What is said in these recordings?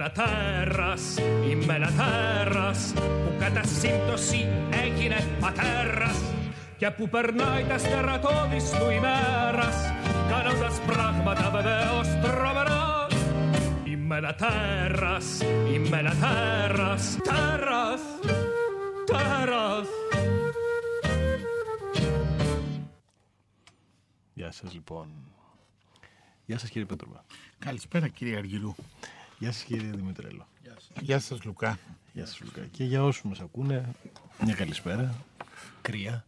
ένα τέρας, είμαι ένα τέρας που κατά σύμπτωση έγινε πατέρας και που περνάει τα στερατώδης του ημέρας κάνοντας πράγματα βεβαίως τρομερά Είμαι ένα τέρας, είμαι ένα τέρας, τέρας, τέρας Γεια σας λοιπόν. Γεια σας κύριε Πέτροβα. Καλησπέρα κύριε Αργυρού. Γεια σας κύριε Δημητρέλο. Γεια σας Λουκά. Γεια σας Λουκά. Και για όσους μας ακούνε, μια καλησπέρα. Κρύα.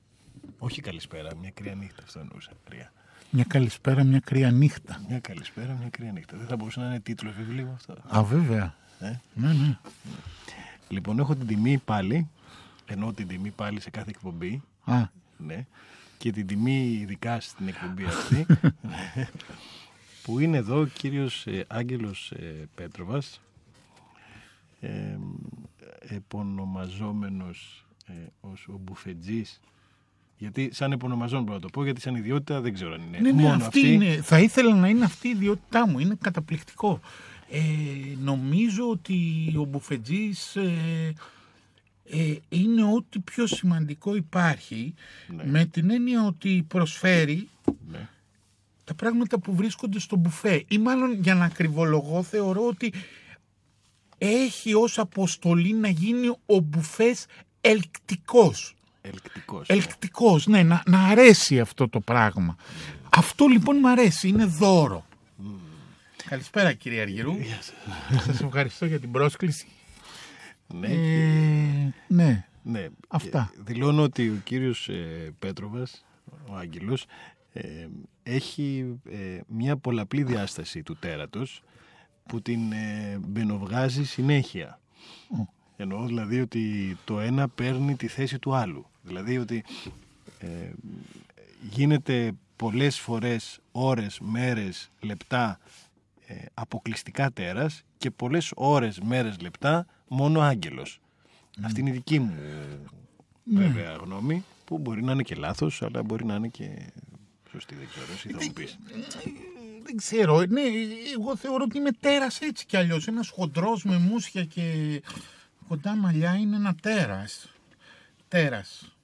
Όχι καλησπέρα, μια κρύα νύχτα. Αυτό εννοούσα. Κρύα. Μια καλησπέρα, μια κρύα νύχτα. Μια καλησπέρα, μια κρύα νύχτα. Δεν θα μπορούσε να είναι τίτλο βιβλίου αυτό. Α, βέβαια. Ε; Ναι, ναι. Λοιπόν, έχω την τιμή πάλι, ενώ την τιμή πάλι σε κάθε εκπομπή, Α, ναι, και την τιμή ειδικά στην εκπομπή αυτή, που είναι εδώ ο κύριος ε, Άγγελος ε, Πέτροβας, ε, επωνομαζόμενος ε, ως ο Μπουφετζής, γιατί σαν επωνομαζόμενος μπορώ να το πω, γιατί σαν ιδιότητα δεν ξέρω αν είναι. ναι, ναι, Μόνο αυτή είναι. Θα ήθελα να είναι αυτή η ιδιότητά μου. Είναι καταπληκτικό. Ε, νομίζω ότι ο Μπουφετζής ε, ε, είναι ό,τι πιο σημαντικό υπάρχει Ναι. με την έννοια ότι προσφέρει Ναι. Τα πράγματα που βρίσκονται στο μπουφέ. Ή μάλλον για να ακριβολογώ θεωρώ ότι έχει ως αποστολή να γίνει ο μπουφές ελκτικός. Ελκτικός. Ελκτικός, ναι, να, να αρέσει αυτό το πράγμα. Αυτό λοιπόν μου αρέσει, είναι δώρο. Καλησπέρα κύριε Αργυρού. Σας ευχαριστώ για την πρόσκληση. Ναι, Ε, ναι, Ναι, Αυτά. και Δηλώνω ότι ο κύριος ε, Πέτροβας, ο Άγγελος, ε, έχει ε, μια πολλαπλή διάσταση του τέρατος που την ε, μπαινοβγάζει συνέχεια. Εννοώ δηλαδή ότι το ένα παίρνει τη θέση του άλλου. Δηλαδή ότι ε, γίνεται πολλές φορές, ώρες, μέρες, λεπτά ε, αποκλειστικά τέρας και πολλές ώρες, μέρες, λεπτά μόνο άγγελος. Αυτή είναι η δική μου βέβαια γνώμη που μπορεί να είναι και λάθος αλλά μπορεί να είναι και σωστή δεν ξέρω εσύ θα μου πεις. δεν ξέρω. Ναι, εγώ θεωρώ ότι είμαι τέρας έτσι κι αλλιώς. Ένας χοντρός με μουσια και κοντά μαλλιά είναι ένα τέρας. Τέρας.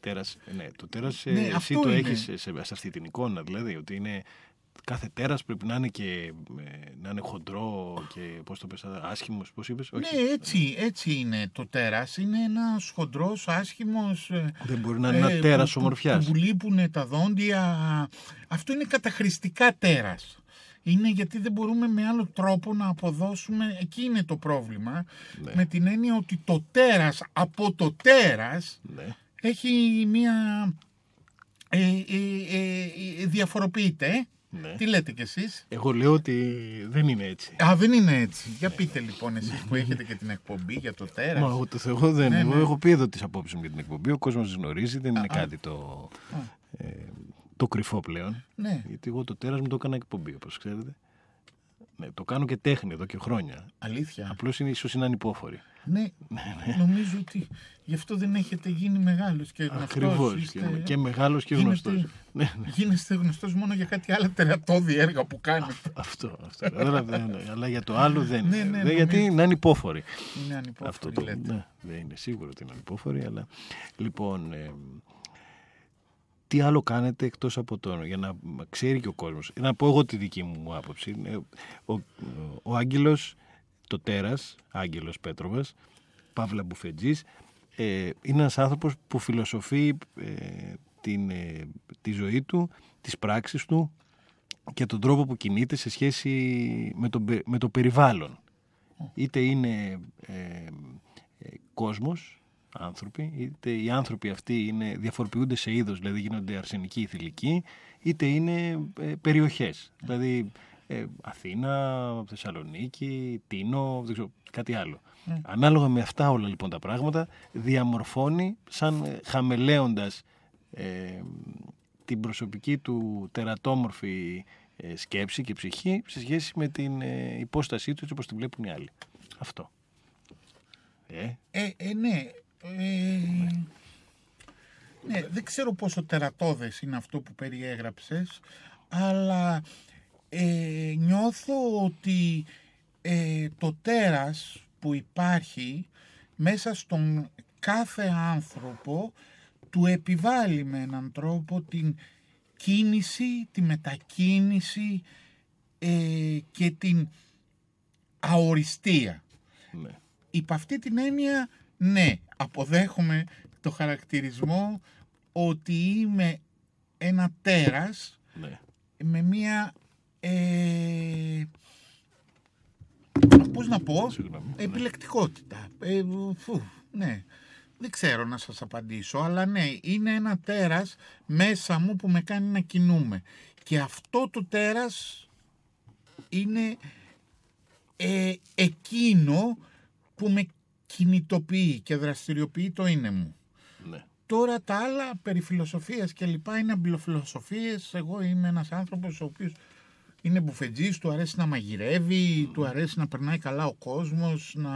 Τέρας, ναι, το τέρας ε, Ναι, εσύ αυτό το είναι. έχεις σε, σε αυτή την εικόνα δηλαδή ότι είναι κάθε τέρας πρέπει να είναι και ε, να είναι χοντρό και πώς το πες άσχημος πώς είπες όχι Ναι, έτσι, έτσι είναι το τέρας. Είναι ένας χοντρός, άσχημος... ε, δεν μπορεί να είναι ένα ε, τέρας που- ομορφιάς Που, που λείπουν τα δόντια. Αυτό είναι καταχρηστικά τέρας. Είναι γιατί δεν μπορούμε με άλλο τρόπο να αποδώσουμε, εκεί είναι το πρόβλημα, Ναι. με την έννοια ότι το τέρας από το τέρας ναι. έχει μία... Ε, ε, ε, ε, διαφοροποιείται, ε. Ναι. Τι λέτε κι εσείς; εγώ λέω ότι δεν είναι έτσι Α, δεν είναι έτσι. Για πείτε λοιπόν εσείς που έχετε και την εκπομπή για το τέρας. Μα εγώ το Θεό δεν. Ναι, εγώ ναι. έχω πει εδώ τις απόψεις μου για την εκπομπή. Ο κόσμος γνωρίζει, δεν είναι κάτι το, ε, το κρυφό πλέον. Ναι. Γιατί εγώ το τέρας μου το έκανα εκπομπή, όπως ξέρετε. Ναι, το κάνω και τέχνη εδώ και χρόνια. Αλήθεια. Απλώς είναι ίσως είναι ανυπόφοροι. Ναι, νομίζω ότι γι' αυτό δεν έχετε γίνει μεγάλος και γνωστός. Ακριβώς. Είστε- Και, και μεγάλος και γίνετε- γνωστός. Ναι, ναι. Γίνεστε γνωστός μόνο για κάτι άλλο τερατώδη έργα που κάνετε. Αυτό. αυτό. Αλλά, δεν- αλλά για το άλλο δεν. Ναι, είναι. ναι, Δεν- γιατί νομίζω. είναι ανυπόφοροι. Είναι ανυπόφορη, Αυτό το. λέτε. Ναι, δεν είναι σίγουρο ότι είναι ανυπόφοροι, αλλά. Λοιπόν. ε, τι άλλο κάνετε εκτός από το για να ξέρει και ο κόσμος. Να πω εγώ τη δική μου άποψη. Ε, Ο, ο Άγγελος, το τέρας, Άγγελος Πέτροβας, Παύλα Μπουφετζής, ε, είναι ένας άνθρωπος που φιλοσοφεί ε, την, ε, τη ζωή του, τις πράξεις του και τον τρόπο που κινείται σε σχέση με το, πε- με το περιβάλλον. Είτε είναι ε, ε, κόσμος, άνθρωποι, είτε οι άνθρωποι αυτοί είναι, διαφοροποιούνται σε είδος, δηλαδή γίνονται αρσενικοί ή θηλυκοί, είτε είναι ε, περιοχές. Δηλαδή ε, Αθήνα, Θεσσαλονίκη, Τίνο, δεν ξέρω, κάτι άλλο. Ανάλογα με αυτά όλα λοιπόν τα πράγματα, διαμορφώνει σαν ε, χαμελέοντας ε, την προσωπική του τερατόμορφη ε, σκέψη και ψυχή σε σχέση με την ε, υπόστασή τους έτσι όπως την βλέπουν οι άλλοι. Αυτό. Ε, Ε, ε, ναι. Ε, ναι, δεν ξέρω πόσο τερατώδες είναι αυτό που περιέγραψες, αλλά ε, νιώθω ότι ε, το τέρας που υπάρχει μέσα στον κάθε άνθρωπο του επιβάλλει με έναν τρόπο την κίνηση, τη μετακίνηση ε, και την αοριστία. Ναι. Υπ' αυτή την έννοια, ναι, αποδέχομαι το χαρακτηρισμό ότι είμαι ένα τέρας ναι. με μία, ε, πώς να πω, Συγγνώμη. επιλεκτικότητα. Ε, φου, ναι, δεν ξέρω να σας απαντήσω, αλλά ναι, είναι ένα τέρας μέσα μου που με κάνει να κινούμε. Και αυτό το τέρας είναι ε, εκείνο που με κινητοποιεί και δραστηριοποιεί το είναι μου. ναι. Τώρα τα άλλα περί φιλοσοφίας και λοιπά είναι αμπιλοφιλοσοφίες. Εγώ είμαι ένας άνθρωπος ο οποίος είναι μπουφετζής, του αρέσει να μαγειρεύει, του αρέσει να περνάει καλά ο κόσμος, να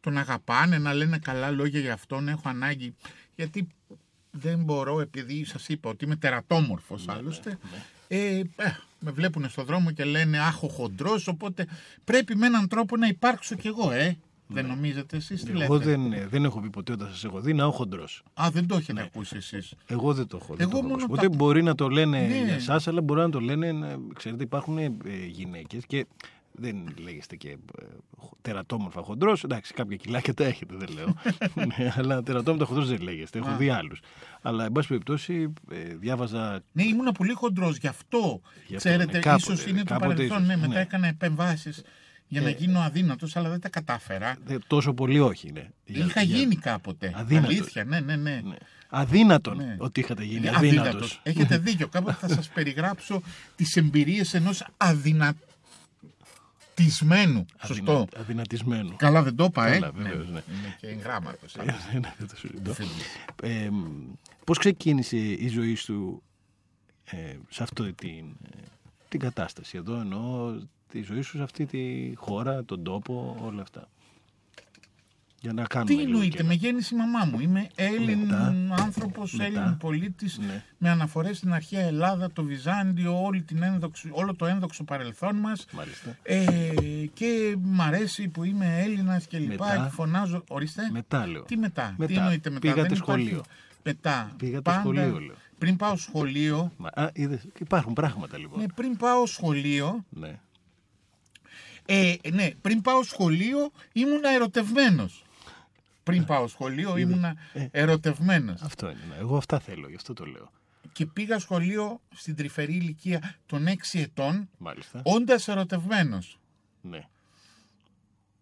τον αγαπάνε, να λένε καλά λόγια για αυτόν, έχω ανάγκη. Γιατί δεν μπορώ, επειδή σας είπα ότι είμαι τερατόμορφος άλλωστε, ε, ε, με βλέπουν στον δρόμο και λένε αχ ο χοντρός, οπότε πρέπει με έναν τρόπο να υπάρξω κι εγώ, ε. Δεν νομίζετε εσείς τι Εγώ λέτε; δεν, ε, δεν έχω πει ποτέ όταν σας έχω δει να έχω χοντρός. Α, δεν το έχετε ακούσει εσείς. Εγώ δεν το έχω. δεν Εγώ το έχω μόνο ακούσει. τα- Ποτέ μπορεί να το λένε Ναι. για εσάς, αλλά μπορεί να το λένε. να- Ξέρετε, υπάρχουν ε, γυναίκες και δεν λέγεστε και ε, τερατόμορφα χοντρός. Εντάξει, κάποια κιλάκια τα έχετε, δεν λέω. ναι, αλλά τερατόμορφα χοντρός δεν λέγεστε. Έχω Α. δει άλλους. Αλλά, εν πάση περιπτώσει, ε, διάβαζα. Ναι, ήμουν πολύ χοντρός, γι' αυτό. Γι' αυτό, Ξέρετε, ναι, κάποτε, ίσως είναι το κάποτε παρελθόν. ίσως, Ναι, μετά ναι. έκανα επεμβάσεις για να Ε, γίνω αδύνατος, αλλά δεν τα κατάφερα. ε, τόσο πολύ όχι. Ναι. Για- Είχα για- γίνει κάποτε. Αδύνατος. Αλήθεια, ναι, ναι, ναι. Ναι. Αδύνατον Ναι. ότι είχατε γίνει Ε, αδύνατος. αδύνατος. Έχετε δίκιο. Κάποτε θα σας περιγράψω τις εμπειρίες ενός αδυνατισμένου. Σωστό. Αδυνατισμένο. Καλά δεν το είπα, ε. Καλά, βεβαίως, ναι. Είναι και εγγράμματος. ε. Ε, ναι, δεν το συζητώ. Φεύγει. Ε, πώς ξεκίνησε η ζωή σου ε, σε αυτή την, ε, την κατάσταση εδώ εννοώ τη ζωή σου σε αυτή τη χώρα, τον τόπο, όλα αυτά. Για να κάνουμε Τι λίγο εννοείται, και- με γέννηση μαμά μου. Είμαι Έλλην Μετά. άνθρωπος, Μετά. Έλλην πολίτης, Ναι. με αναφορές στην αρχαία Ελλάδα, το Βυζάντιο, όλη την ένδοξη, όλο το ένδοξο παρελθόν μας. Μάλιστα. Ε, και μ' αρέσει που είμαι Έλληνας και λοιπά Μετά. και φωνάζω. Ορίστε. Μετά λέω. Τι μετά, Μετά. τι εννοείται μετά. Πήγατε δεν υπάρχει- σχολείο. Μετά. Πήγατε Πάντα- σχολείο, λέω. Πριν πάω σχολείο, Μα, α, είδες, υπάρχουν πράγματα λοιπόν. ναι, πριν πάω σχολείο, Ναι. Ε, ναι, πριν πάω σχολείο ήμουν ερωτευμένος. Πριν πάω σχολείο ήμουνα Ε. ερωτευμένος. Αυτό είναι. ναι. Εγώ αυτά θέλω, γι' αυτό το λέω. Και πήγα σχολείο στην τρυφερή ηλικία των 6 ετών, Μάλιστα. όντας ερωτευμένος. Ναι.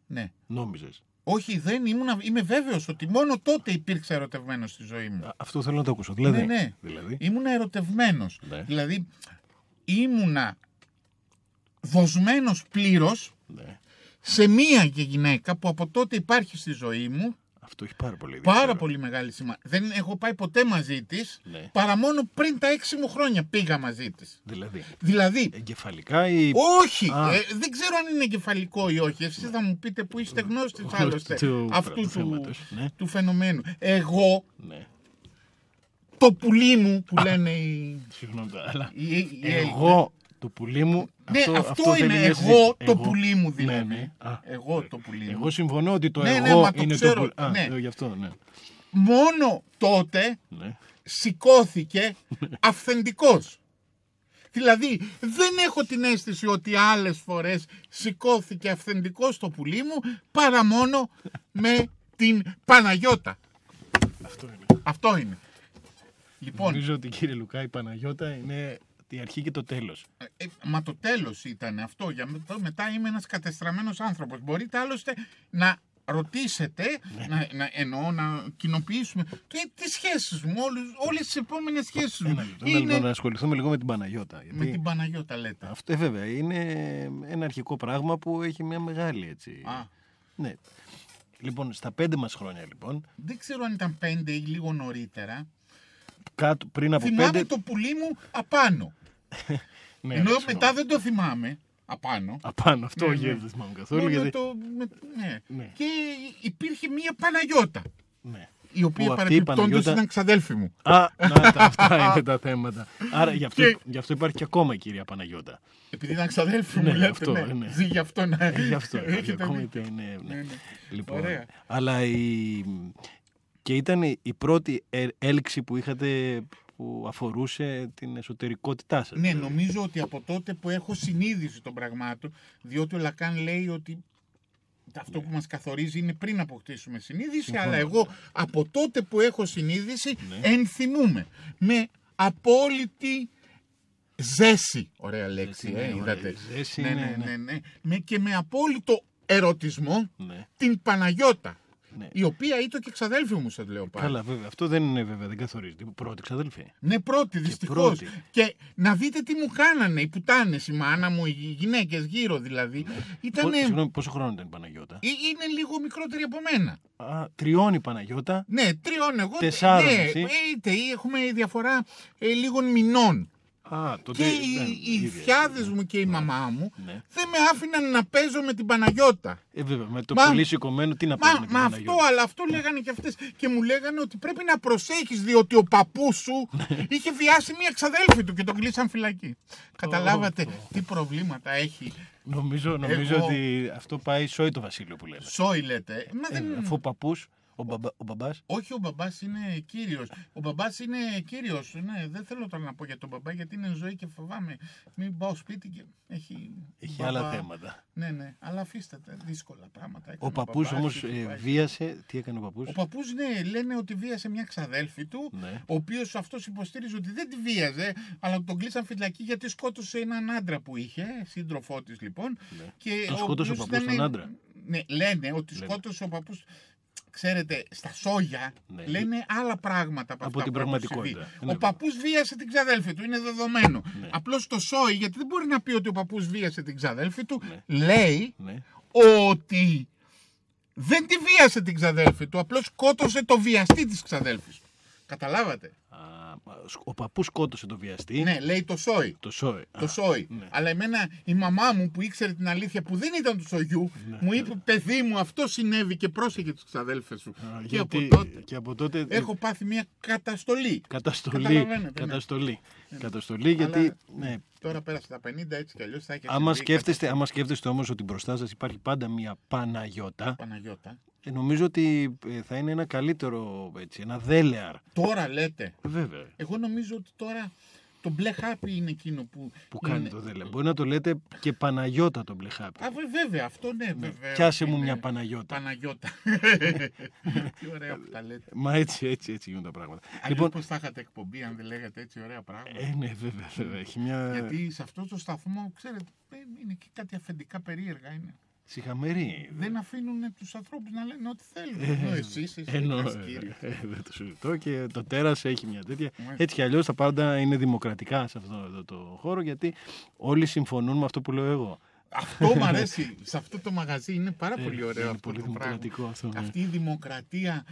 Ναι. Νόμιζες. Όχι, δεν ήμουν, είμαι βέβαιος ότι μόνο τότε υπήρξε ερωτευμένος στη ζωή μου. Α, Αυτό θέλω να το ακούσω. Δηλαδή, Ναι, ναι. δηλαδή Ήμουνα ερωτευμένος. Ναι. Δηλαδή, ήμουνα δοσμένος πλήρως ναι. σε μία και γυναίκα που από τότε υπάρχει στη ζωή μου Αυτό έχει πάρα πολύ πάρα ενδιαφέρον. πολύ μεγάλη σημασία. Δεν έχω πάει ποτέ μαζί της, Ναι. παρά μόνο πριν τα έξι μου χρόνια πήγα μαζί της. Δηλαδή, Δηλαδή, εγκεφαλικά ή... όχι, Α. ε, δεν ξέρω αν είναι εγκεφαλικό ή όχι. Εσείς θα μου πείτε που είστε γνώστης άλλωστε του αυτού του του, θέματος, ναι. του φαινομένου. Εγώ, Ναι. το πουλί μου που λένε οι, Συγγνώμη τώρα, αλλά... οι, οι Έλληνες. Εγώ το πουλί μου... Ναι, αυτό, θέλει είναι μια εγώ συζήτηση. το πουλί μου δηλαδή. Ναι, ναι. Α, Εγώ το πουλί μου. Εγώ συμφωνώ ότι το Ναι, ναι, εγώ μα το είναι ξέρω, το πουλί. Α, ναι. ε, γι' αυτό, ναι. Μόνο τότε ναι. σηκώθηκε αυθεντικός. Δηλαδή δεν έχω την αίσθηση ότι άλλες φορές σηκώθηκε αυθεντικός το πουλί μου παρά μόνο με την Παναγιώτα. Αυτό είναι. Αυτό είναι. Λοιπόν, Νομίζω ότι κύριε Λουκά η Παναγιώτα είναι η αρχή και το τέλος. ε, μα το τέλος ήταν αυτό. Για με- μετά είμαι ένας κατεστραμμένος άνθρωπος. Μπορείτε άλλωστε να ρωτήσετε, Ναι. να, να, εννοώ να κοινοποιήσουμε ε, τις σχέσεις μου, όλες, όλες τις επόμενες σχέσεις μου. Ένα λεπτό, ένα λεπτό, να ασχοληθούμε λίγο με την Παναγιώτα. Γιατί με την Παναγιώτα λέτε. Αυτό ε, βέβαια είναι ένα αρχικό πράγμα που έχει μια μεγάλη έτσι. Α, Ναι. Λοιπόν, στα πέντε μας χρόνια λοιπόν, δεν ξέρω αν ήταν πέντε ή λίγο νωρίτερα. Κάτω, πριν από θυμάμαι πέντε... το πουλί μου απάνω. Ναι, Ενώ ξέρω. μετά δεν το θυμάμαι απάνω. Απάνω, αυτό Ναι, όχι, ναι. δεν θυμάμαι καθόλου. Μόνο Γιατί... το, με- ναι. Ναι. Και υπήρχε μία Παναγιώτα. Ναι. η οποία Που αυτή η παρεμπιπτόντως Παναγιώτα- ήταν ξαδέλφη μου. Α, να, τα, αυτά είναι τα θέματα. Άρα γι' αυτό, Και- γι αυτό υπάρχει και ακόμα η κυρία Παναγιώτα. Επειδή ήταν ξαδέλφη Ναι, μου, λέτε, αυτό, ναι. ναι. Ζει γι' αυτό, ναι. Ε, Γι' αυτό. Έχετε ακόμα δίκιο. είτε είναι, ναι. Ναι, ναι. Λοιπόν, Ωραία. αλλά η... και ήταν η πρώτη ε- έλξη που είχατε που αφορούσε την εσωτερικότητά σας. Ναι, δηλαδή. νομίζω ότι από τότε που έχω συνείδηση των πραγμάτων, διότι ο Λακάν λέει ότι αυτό που μας καθορίζει είναι πριν αποκτήσουμε συνείδηση, Συμφωνώ. αλλά εγώ από τότε που έχω συνείδηση Ναι. ενθυμούμε με απόλυτη ζέση, ωραία λέξη, ναι, ε, ωραία. είδατε. Ζέση ναι, είναι, ναι, ναι. ναι, ναι. Με, και με απόλυτο ερωτισμό Ναι, την Παναγιώτα, ναι. η οποία ήταν και ξαδέλφη μου, σας λέω πάλι. Καλά, βέβαια. Αυτό δεν είναι βέβαια, δεν καθορίζεται. Πρώτη ξαδελφή. Ναι, πρώτη, δυστυχώς. πρώτη. Και να δείτε τι μου κάνανε οι πουτάνες, η μάνα μου, οι γυναίκες γύρω δηλαδή. Πο- Ήτανε... συγγνώμη, πόσο χρόνο ήταν η Παναγιώτα; Ε, Είναι λίγο μικρότερη από μένα. Α, τριών η Παναγιώτα. Ναι, τριών εγώ. Τεσσάρων ναι, εσύ. ε, είτε ή έχουμε διαφορά ε, λίγων μηνών. Α, τότε, Και ναι, οι, οι ίδια. θιάδες μου και η μαμά μου Ναι. δεν με άφηναν να παίζω με την Παναγιώτα. Ε, βέβαια, με το Μα- πολύ σηκωμένο τι να πούμε. Μα, μα αυτό, αλλά αυτό λέγανε και αυτές. Και μου λέγανε ότι πρέπει να προσέχεις διότι ο παππούς σου είχε βιάσει μια ξαδέλφη του και τον κλείσαν φυλακή. Καταλάβατε τι προβλήματα έχει. Νομίζω, νομίζω Εγώ- ότι αυτό πάει σόι το Βασίλειο που λέμε. Σόι λέτε. Μα Ε, δεν... αφού ο παππούς, ο, μπαμπα, ο μπαμπάς, Όχι, ο μπαμπάς είναι κύριος. Ο μπαμπάς είναι κύριος. Ναι, δεν θέλω τώρα να πω για τον μπαμπά γιατί είναι ζωή και φοβάμαι. Μην πάω σπίτι και έχει. έχει μπαμπά. άλλα θέματα. Ναι, ναι, αλλά αφήστε τα δύσκολα πράγματα. Ο έκανε παππούς μπαμπάς, όμως είχε ε, πάει. βίασε, τι έκανε ο παππούς; Ο παππούς, ναι, λένε ότι βίασε μια ξαδέλφη του, Ναι. ο οποίος αυτός υποστήριζε ότι δεν τη βίαζε, αλλά τον κλείσαν φυλακή γιατί σκότωσε έναν άντρα που είχε, σύντροφό της λοιπόν. Ναι. Και Τον σκότωσε ο οποίος παππούς ήταν- τον άντρα; Ναι, λένε ότι Λένε. σκότωσε ο παππούς. Ξέρετε, στα σόγια Ναι. λένε άλλα πράγματα από, Από αυτά την που έχουν πραγματικότητα. συμβεί. Ναι, Ο παππούς βίασε την ξαδέλφη του, είναι δεδομένο. Ναι. Απλώς το σόι, γιατί δεν μπορεί να πει ότι ο παππούς βίασε την ξαδέλφη του, Ναι. λέει Ναι. ότι δεν τη βίασε την ξαδέλφη του, απλώς σκότωσε το βιαστή της ξαδέλφης του. Καταλάβατε; Α, ο παππούς σκότωσε το βιαστή. Ναι, λέει το σόι. Το σόι. Το Α, σόι. ναι. Αλλά εμένα η μαμά μου που ήξερε την αλήθεια που δεν ήταν του σογιού, Ναι. μου είπε παιδί μου αυτό συνέβη και πρόσεχε τις ξαδέλφες σου. α, και γιατί- από τότε και από τότε έχω πάθει μια καταστολή. καταστολή. Καταλαβαίνετε, ναι. Καταστολή. Καταστολή γιατί Αλλά- ναι, Τώρα πέρασε τα 50 έτσι κι αλλιώς θα έχει άμα συμβεί σκέφτεστε, άμα σκέφτεστε όμως ότι μπροστά σας υπάρχει πάντα μια Παναγιώτα, Παναγιώτα. Ε, νομίζω ότι ε, θα είναι ένα καλύτερο, έτσι, ένα δέλεαρ. Τώρα λέτε. Βέβαια. Εγώ νομίζω ότι τώρα το μπλε χάπι είναι εκείνο που. Που κάνει είναι- το δέλεαρ. Μπορεί να το λέτε και Παναγιώτα τον μπλεχάπη. Α, βε- βέβαια, αυτό ναι, βέβαια. Πιάσε μου είναι μια Παναγιώτα. Παναγιώτα. Τι ωραία που τα λέτε. Μα έτσι, έτσι, έτσι γίνονται τα πράγματα. Λοιπόν, λοιπόν, πώς θα είχατε εκπομπή αν δεν λέγατε έτσι ωραία πράγματα; ε, ναι, βέβαια, βέβαια. Έχει μια Γιατί σε αυτό το σταθμό, ξέρετε, ε, είναι και κάτι αφεντικά περίεργα είναι. Σιχαμερή. Δεν αφήνουν τους ανθρώπους να λένε ό,τι θέλουν. Ε, Ενώ εσείς, εσείς Ενώ, ένας ε, κύριος. ε, δεν το συζητώ και το τέρας έχει μια τέτοια. Μάλιστα. Έτσι κι αλλιώς τα πάντα είναι δημοκρατικά σε αυτό εδώ το χώρο γιατί όλοι συμφωνούν με αυτό που λέω εγώ. Αυτό μου αρέσει. Σε αυτό το μαγαζί είναι πάρα πολύ Ε, ωραίο είναι αυτό πολύ το πράγμα. δημοκρατικό αυτό. ναι. Αυτή η δημοκρατία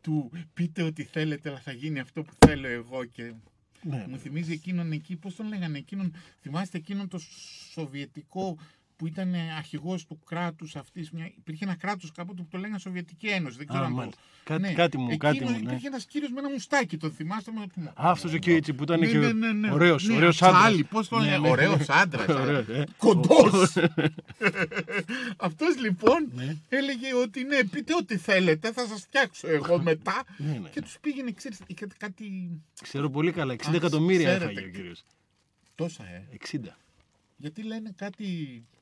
του πείτε ό,τι θέλετε, αλλά θα γίνει αυτό που θέλω εγώ και Ναι, Μου θυμίζει εκείνον εκεί, πώς τον λέγανε εκείνον, θυμάστε εκείνον το σοβιετικό που ήταν αρχηγός του κράτους αυτής, μια, υπήρχε ένα κράτος κάποτε που το λέγανε Σοβιετική Ένωση, δεν ξέρω Α, αν το... μάλιστα. Κάτι- κάτι μου, κάτι εκείνο μου, ναι. Υπήρχε ένας κύριος με ένα μουστάκι, τον θυμάστε με το... Α, αυτός ο κύριος που ήταν Ναι, και ναι, ναι, ναι. ωραίος, Ναι, ωραίος Τσάλι, άντρας. πώς τον Ναι, λένε, ναι. ωραίος άντρας. Ωραίος, ε. Κοντός. Αυτός λοιπόν Ναι. έλεγε ότι ναι, πείτε ό,τι θέλετε, θα σας φτιάξω εγώ μετά. Ναι, ναι. Και τους πήγαινε, ξέρεις, είχε κάτι Ξέρω πολύ καλά. 60 Α, εκατομμύρια ξέρετε. έφαγε ο κύριος. τόσα, ε. 60. Γιατί λένε κάτι.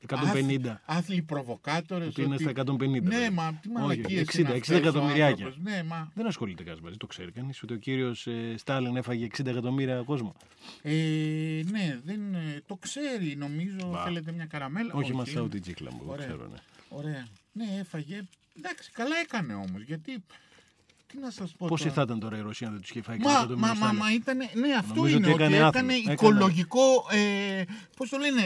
150. άθλοι- Άθλοι προβοκάτορες. Που είναι στα 150. Ναι, βέβαια. μα τι Όχι, μαλακίες. 60, 60 εκατομμυριάκια. Ναι, μα. Δεν ασχολείται κανένα μαζί, το ξέρει κανείς. Ότι ο κύριος Στάλιν έφαγε 60 εκατομμύρια κόσμο. Ε, ναι, δεν, ε, το ξέρει, νομίζω. Μπα. Θέλετε μια καραμέλα. Όχι, μασάω την τσίκλα μου, εγώ Ωραία. ξέρω. Ναι. Ωραία. Ναι, έφαγε. Εντάξει, καλά έκανε όμως. Γιατί. Τι να σας πω. Πόσοι τώρα; θα ήταν τώρα η Ρωσία αν δεν τους είχε φάει 60 Μα, εκατομμύρια μα, μα, Στάλιν. μα ήταν, ναι, αυτό Νομίζω είναι ότι ότι έκανε έκανε, άθλημα. οικολογικό, ε, πώς το λένε,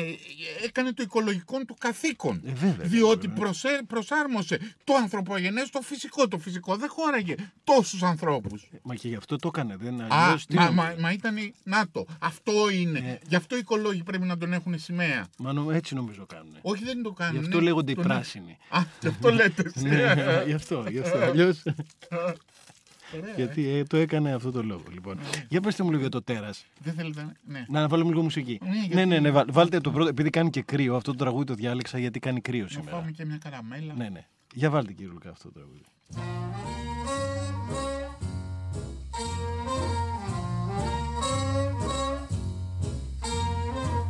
έκανε το οικολογικό του καθήκον. Ε, βέβαια, διότι βέβαια. προσέ- προσάρμοσε το ανθρωπογενές στο φυσικό. Το φυσικό δεν χώραγε τόσους ανθρώπους. Μα και γι' αυτό το έκανε. Δεν Α, αλλιώς τι μα, να- μα, μα ήταν, να το, αυτό είναι. Ε. Γι' αυτό οι οικολόγοι πρέπει να τον έχουν σημαία. Μα νο- έτσι νομίζω κάνουν. Όχι δεν το κάνουν. Γι' αυτό ναι, λέγονται οι τον- πράσινοι. Α, γι' αυτό λέτε. εσύ. Ναι, γι' αυτό. Γι' αυτό. Αλλιώς... Ωραία, Γιατί ε, το έκανε αυτό το λόγο. Λοιπόν. Για πετε μου λίγο για το τέρας. Δεν θέλετε να... Ναι. Να βάλουμε λίγο μουσική. Ναι, γιατί- Ναι, ναι, ναι, βάλ- βάλτε το πρώτο. Επειδή κάνει και κρύο, αυτό το τραγούδι το διάλεξα γιατί κάνει κρύο Να σήμερα. φάμε και μια καραμέλα. Ναι, ναι. Για βάλτε κύριε Λουκά αυτό το τραγούδι.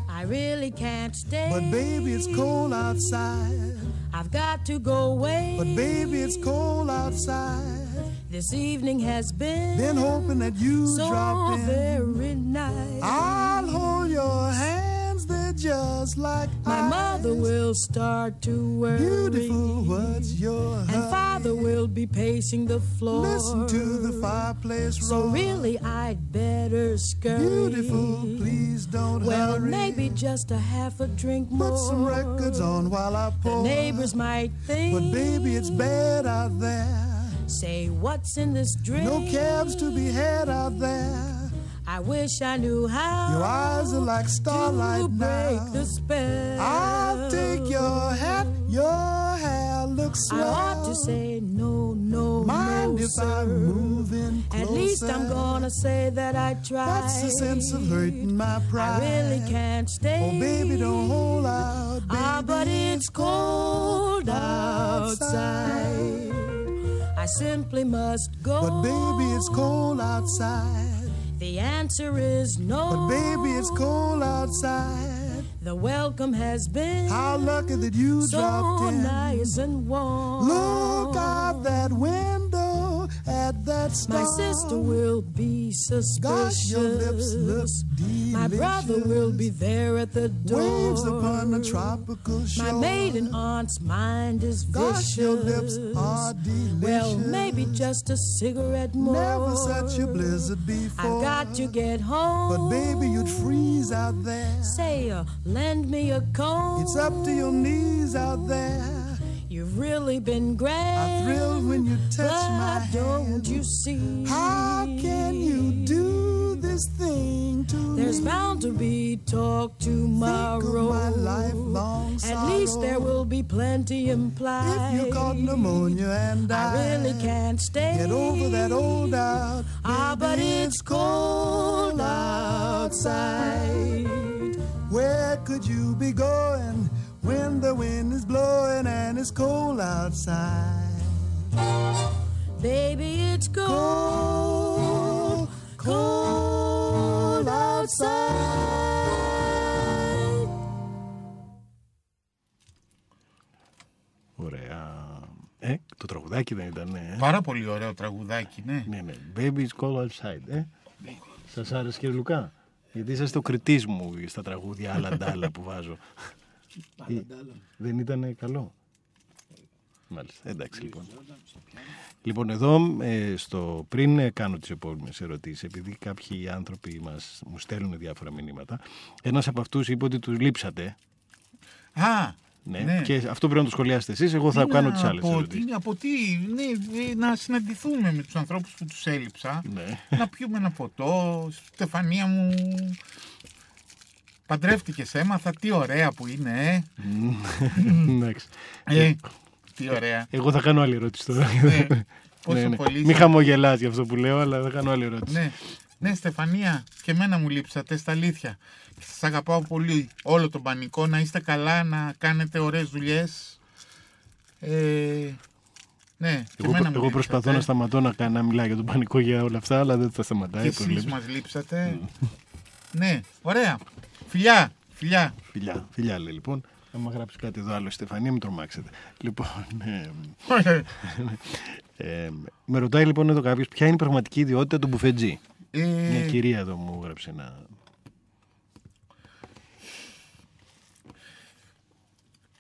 I really can't stay. But baby, it's cold outside. I've got to go away. But baby, it's cold outside. this evening has been, Been hoping that you so drop in. very nice. I'll hold your they're just like My mother will start to worry. Beautiful, what's your And hurry? father will be pacing the floor. Listen to the fireplace So really, I'd better scurry. Beautiful, please don't Well, hurry. maybe just a half a drink more. Put some records on while I pour. The neighbors might think. But baby, it's bad out there. Say what's in this drink? No cabs to be had out there. I wish I knew how. Your eyes are like starlight to break now. the spell. I'll take your hat, your hair looks I ought to say no, no, Mind no, if sir. I'm moving closer? At least I'm gonna say that I tried. That's the sense of hurting my pride? I really can't stay. Oh, baby, don't hold out, baby. Ah, but it's cold outside. I simply must go. But baby, it's cold outside. The answer is no. But baby, it's cold outside. The welcome has been How lucky that you so dropped in. nice and warm. Look out that window at that star. My sister will be suspicious. Gosh, your lips look delicious. My brother will be there at the door. Waves upon the tropical shore. My maiden aunt's mind is vicious. Gosh, your lips are delicious. Well, maybe just a cigarette more. Never such a blizzard before. I've got to get home. But baby, you'd freeze out there. Say, uh, lend me a comb. It's up to your knees out there. Really been great. I thrill when you touch but my don't hand. you see? How can you do this thing to There's me? bound to be talk tomorrow. my lifelong At least there will be plenty implied. If you caught pneumonia and I died, really can't stay. get over that old doubt. Ah, but it's cold outside. Where could you be going when the wind is blowing and it's cold outside? Baby, it's cold, cold outside. Ωραία. Ε, το τραγουδάκι δεν ήταν, ε. Πάρα πολύ ωραίο τραγουδάκι, ναι. Ναι, ναι. Baby is cold outside. Ε. Σας άρεσε κύριε Λουκά; Γιατί είσαστε ο κριτής μου στα τραγούδια άλλα ντάλα που βάζω. Ε, δεν ήταν καλό. Μάλιστα. Εντάξει λοιπόν. Λοιπόν, εδώ ε, στο, πριν ε, κάνω τις επόμενες ερωτήσεις, επειδή κάποιοι άνθρωποι μας, μου στέλνουν διάφορα μηνύματα, ένας από αυτούς είπε ότι τους λείψατε. Α, Ναι, ναι. Και αυτό πρέπει να το σχολιάσετε εσείς, εγώ θα Τι κάνω να τις άλλες πω, ερωτήσεις. τι, από τι, ναι, ε, να συναντηθούμε με τους ανθρώπους που τους έλειψα. Ναι. να πιούμε ένα ποτό. Στεφανία μου, παντρεύτηκες, έμαθα, τι ωραία που είναι, ε. Εντάξει. ε τι ωραία. Εγώ θα κάνω άλλη ερώτηση τώρα. Ναι. Πόσο Ναι, ναι. πολύ Μην σα- χαμογελάς για αυτό που λέω, αλλά θα κάνω άλλη ερώτηση. Ναι, ναι, Στεφανία, και εμένα μου λείψατε στα αλήθεια. Σας αγαπάω πολύ όλο τον πανικό, να είστε καλά, να κάνετε ωραίες δουλειές. Ε, ναι, και Εγώ, εμένα μου εγώ προσπαθώ λείψατε. να σταματώ να, κα- να μιλάω για τον πανικό για όλα αυτά, αλλά δεν θα σταματάει. Και εσείς προβλέψεις. μας λείψατε. ναι, ωραία. Φιλιά, φιλιά. Φιλιά, φιλιά λέει λοιπόν. Άμα γράψεις κάτι εδώ άλλο, η Στεφανία, μην τρομάξετε. Λοιπόν, ε, ε, με ρωτάει λοιπόν εδώ κάποιος ποια είναι η πραγματική ιδιότητα του μπουφετζή. Μια ε, κυρία εδώ μου έγραψε ένα.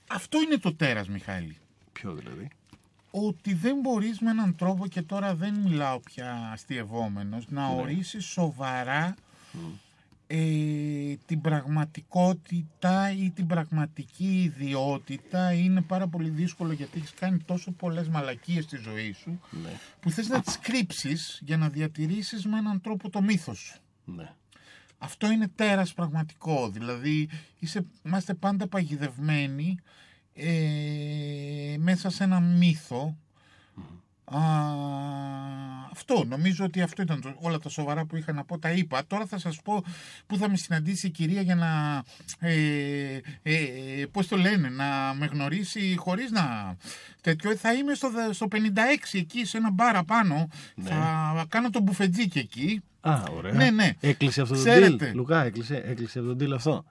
αυτό είναι το τέρας, Μιχάλη. Ποιο δηλαδή; Ότι δεν μπορείς με έναν τρόπο, και τώρα δεν μιλάω πια αστειευόμενος, να ορίσεις σοβαρά ε, την πραγματικότητα ή την πραγματική ιδιότητα. Είναι πάρα πολύ δύσκολο γιατί έχεις κάνει τόσο πολλές μαλακίες στη ζωή σου Ναι, που θες να τις κρύψεις για να διατηρήσεις με έναν τρόπο το μύθος σου. ναι. Αυτό είναι τέρας πραγματικό. Δηλαδή, είσαι, είμαστε πάντα παγιδευμένοι ε, μέσα σε ένα μύθο. Α, αυτό, νομίζω ότι αυτό ήταν το- όλα τα σοβαρά που είχα να πω, τα είπα. Τώρα θα σας πω που θα με συναντήσει η κυρία για να, ε, ε, πώς το λένε, να με γνωρίσει χωρίς να τέτοιο. Θα είμαι στο, δε- στο 56 εκεί, σε ένα μπάρα πάνω. Θα κάνω το μπουφετζίκι εκεί. Α, ωραία. Ναι, ναι. Έκλεισε αυτό το Ξέρετε. deal. Λουκά, έκλεισε, έκλεισε αυτό το deal αυτό.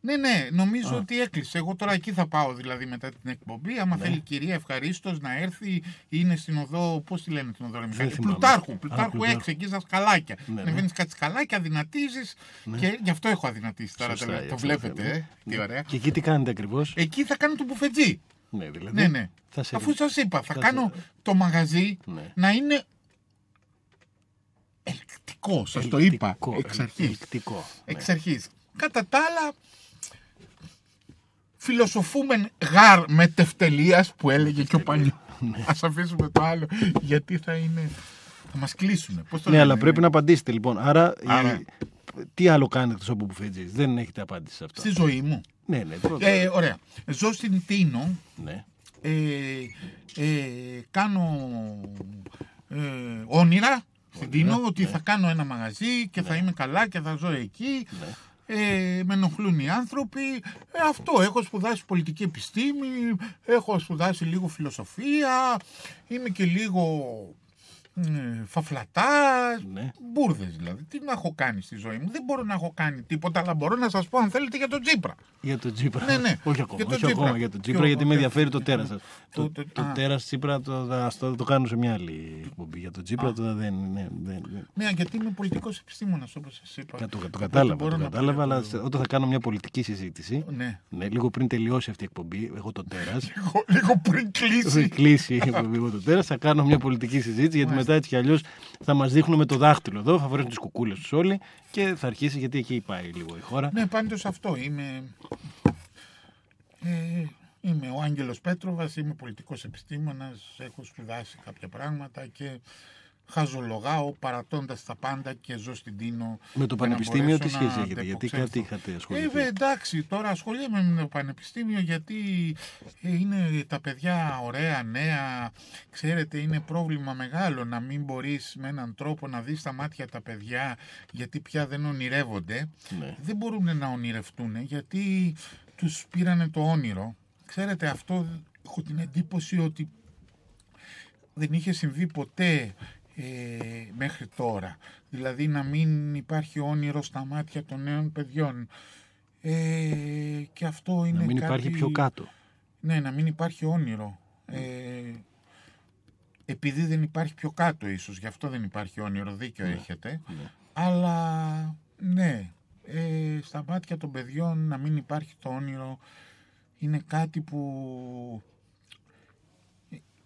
Ναι, ναι, νομίζω ότι έκλεισε. Εγώ τώρα εκεί θα πάω δηλαδή μετά την εκπομπή. Άμα Ναι. θέλει η κυρία ευχαρίστως να έρθει, είναι στην οδό. Πώς τη λένε την οδό, ρε Μιχάλη; θυμάμαι. Πλουτάρχου. Α, Πλουτάρχου Πλουτάρχου. 6, εκεί στα σκαλάκια. Ναι, Ανεβαίνει ναι. κάτι σκαλάκια, δυνατίζει. Και γι' αυτό έχω αδυνατήσει τώρα. Σωστά, τελευταία. γι' το αυτό βλέπετε, θέλω. ε. Τι ωραία. Και εκεί τι κάνετε ακριβώς; Εκεί θα κάνω το μπουφετζί. Ναι, δηλαδή. Ναι, ναι. Θα σε... Αφού σας είπα, θα θα κάνω σε- το μαγαζί Ναι. να είναι. Ελκτικό, σας το είπα. Ελκτικό, Εξ αρχής. ελκτικό, ναι. Εξ αρχής. Κατά τα άλλα, φιλοσοφούμεν γάρ με τευτελείας που έλεγε και ο Πανιό. Ας αφήσουμε το άλλο, γιατί θα είναι... Θα μας κλείσουν. Πώς το Ναι, λένε, αλλά πρέπει να απαντήσετε λοιπόν. Άρα, Άρα. η- τι άλλο κάνετε εκτό από μπουφέτζι. Δεν έχετε απάντηση σε αυτό. Στη ζωή μου. Ναι, ναι. το- Ε, ωραία. Ζω στην Τίνο. ναι. Ε, ε, κάνω ε, όνειρα στην Τίνο ότι θα κάνω ένα μαγαζί και θα είμαι καλά και θα ζω εκεί. Ε, με ενοχλούν οι άνθρωποι. Ε, αυτό. Έχω σπουδάσει πολιτική επιστήμη, έχω σπουδάσει λίγο φιλοσοφία, είμαι και λίγο ε, φαφλατάς, Ναι. μπουρδες δηλαδή. Τι να έχω κάνει στη ζωή μου. Δεν μπορώ να έχω κάνει τίποτα, αλλά μπορώ να σας πω αν θέλετε για τον Τζίπρα. Για τον Τσίπρα. Ναι, ναι. Όχι ακόμα, Για τον όχι Τσίπρα. ακόμα για τον Τσίπρα, Ποιο- γιατί με ποιο- ενδιαφέρει το τέρας σας. το- Το, το- το α. τέρας Τσίπρα το, θα, το, το κάνω σε μια άλλη εκπομπή. Για τον Τσίπρα το, δεν, ναι, δεν, δεν. Ναι, γιατί είμαι πολιτικός επιστήμονας όπως σας είπα. Το, το, Οπότε κατάλαβα, μπορώ το να κατάλαβα, αλλά παλεύω. σε- όταν θα κάνω μια πολιτική συζήτηση, Ναι. ναι, λίγο πριν τελειώσει αυτή η εκπομπή, εγώ το τέρας. Λίγο, λίγο πριν κλείσει. Πριν κλείσει η εκπομπή εγώ το τέρας, θα κάνω μια πολιτική συζήτηση, γιατί μετά έτσι κι αλλιώς θα μας δείχνουν με το δάχτυλο εδώ, θα φορέσουν τις κουκούλες τους όλοι και θα αρχίσει, γιατί εκεί πάει λίγο η χώρα. Ναι, πάντως αυτό. Είμαι, ε, είμαι ο Άγγελος Πέτροβας, είμαι πολιτικός επιστήμονας, έχω σπουδάσει κάποια πράγματα και χαζολογάω παρατώντας τα πάντα και ζω στην Τίνο. Με το για να πανεπιστήμιο τι μπορέσω σχέση να έχετε, γιατί αντεπεξέλθω. κάτι είχατε Ε, ασχοληθεί. βε, εντάξει, τώρα ασχολούμαι με το πανεπιστήμιο γιατί ε, είναι τα παιδιά ωραία, νέα. Ξέρετε, είναι πρόβλημα μεγάλο να μην μπορείς με έναν τρόπο να δεις τα μάτια τα παιδιά γιατί πια δεν ονειρεύονται. Ναι. Δεν μπορούν να ονειρευτούν γιατί τους πήρανε το όνειρο. Ξέρετε, αυτό έχω την εντύπωση ότι δεν είχε συμβεί ποτέ ε, μέχρι τώρα. Δηλαδή να μην υπάρχει όνειρο στα μάτια των νέων παιδιών. Ε, και αυτό είναι Να μην κάτι... υπάρχει πιο κάτω. Ναι, να μην υπάρχει όνειρο. Ε, επειδή δεν υπάρχει πιο κάτω ίσως, γι' αυτό δεν υπάρχει όνειρο, δίκιο έχετε. Αλλά ναι, ε, στα μάτια των παιδιών να μην υπάρχει το όνειρο είναι κάτι που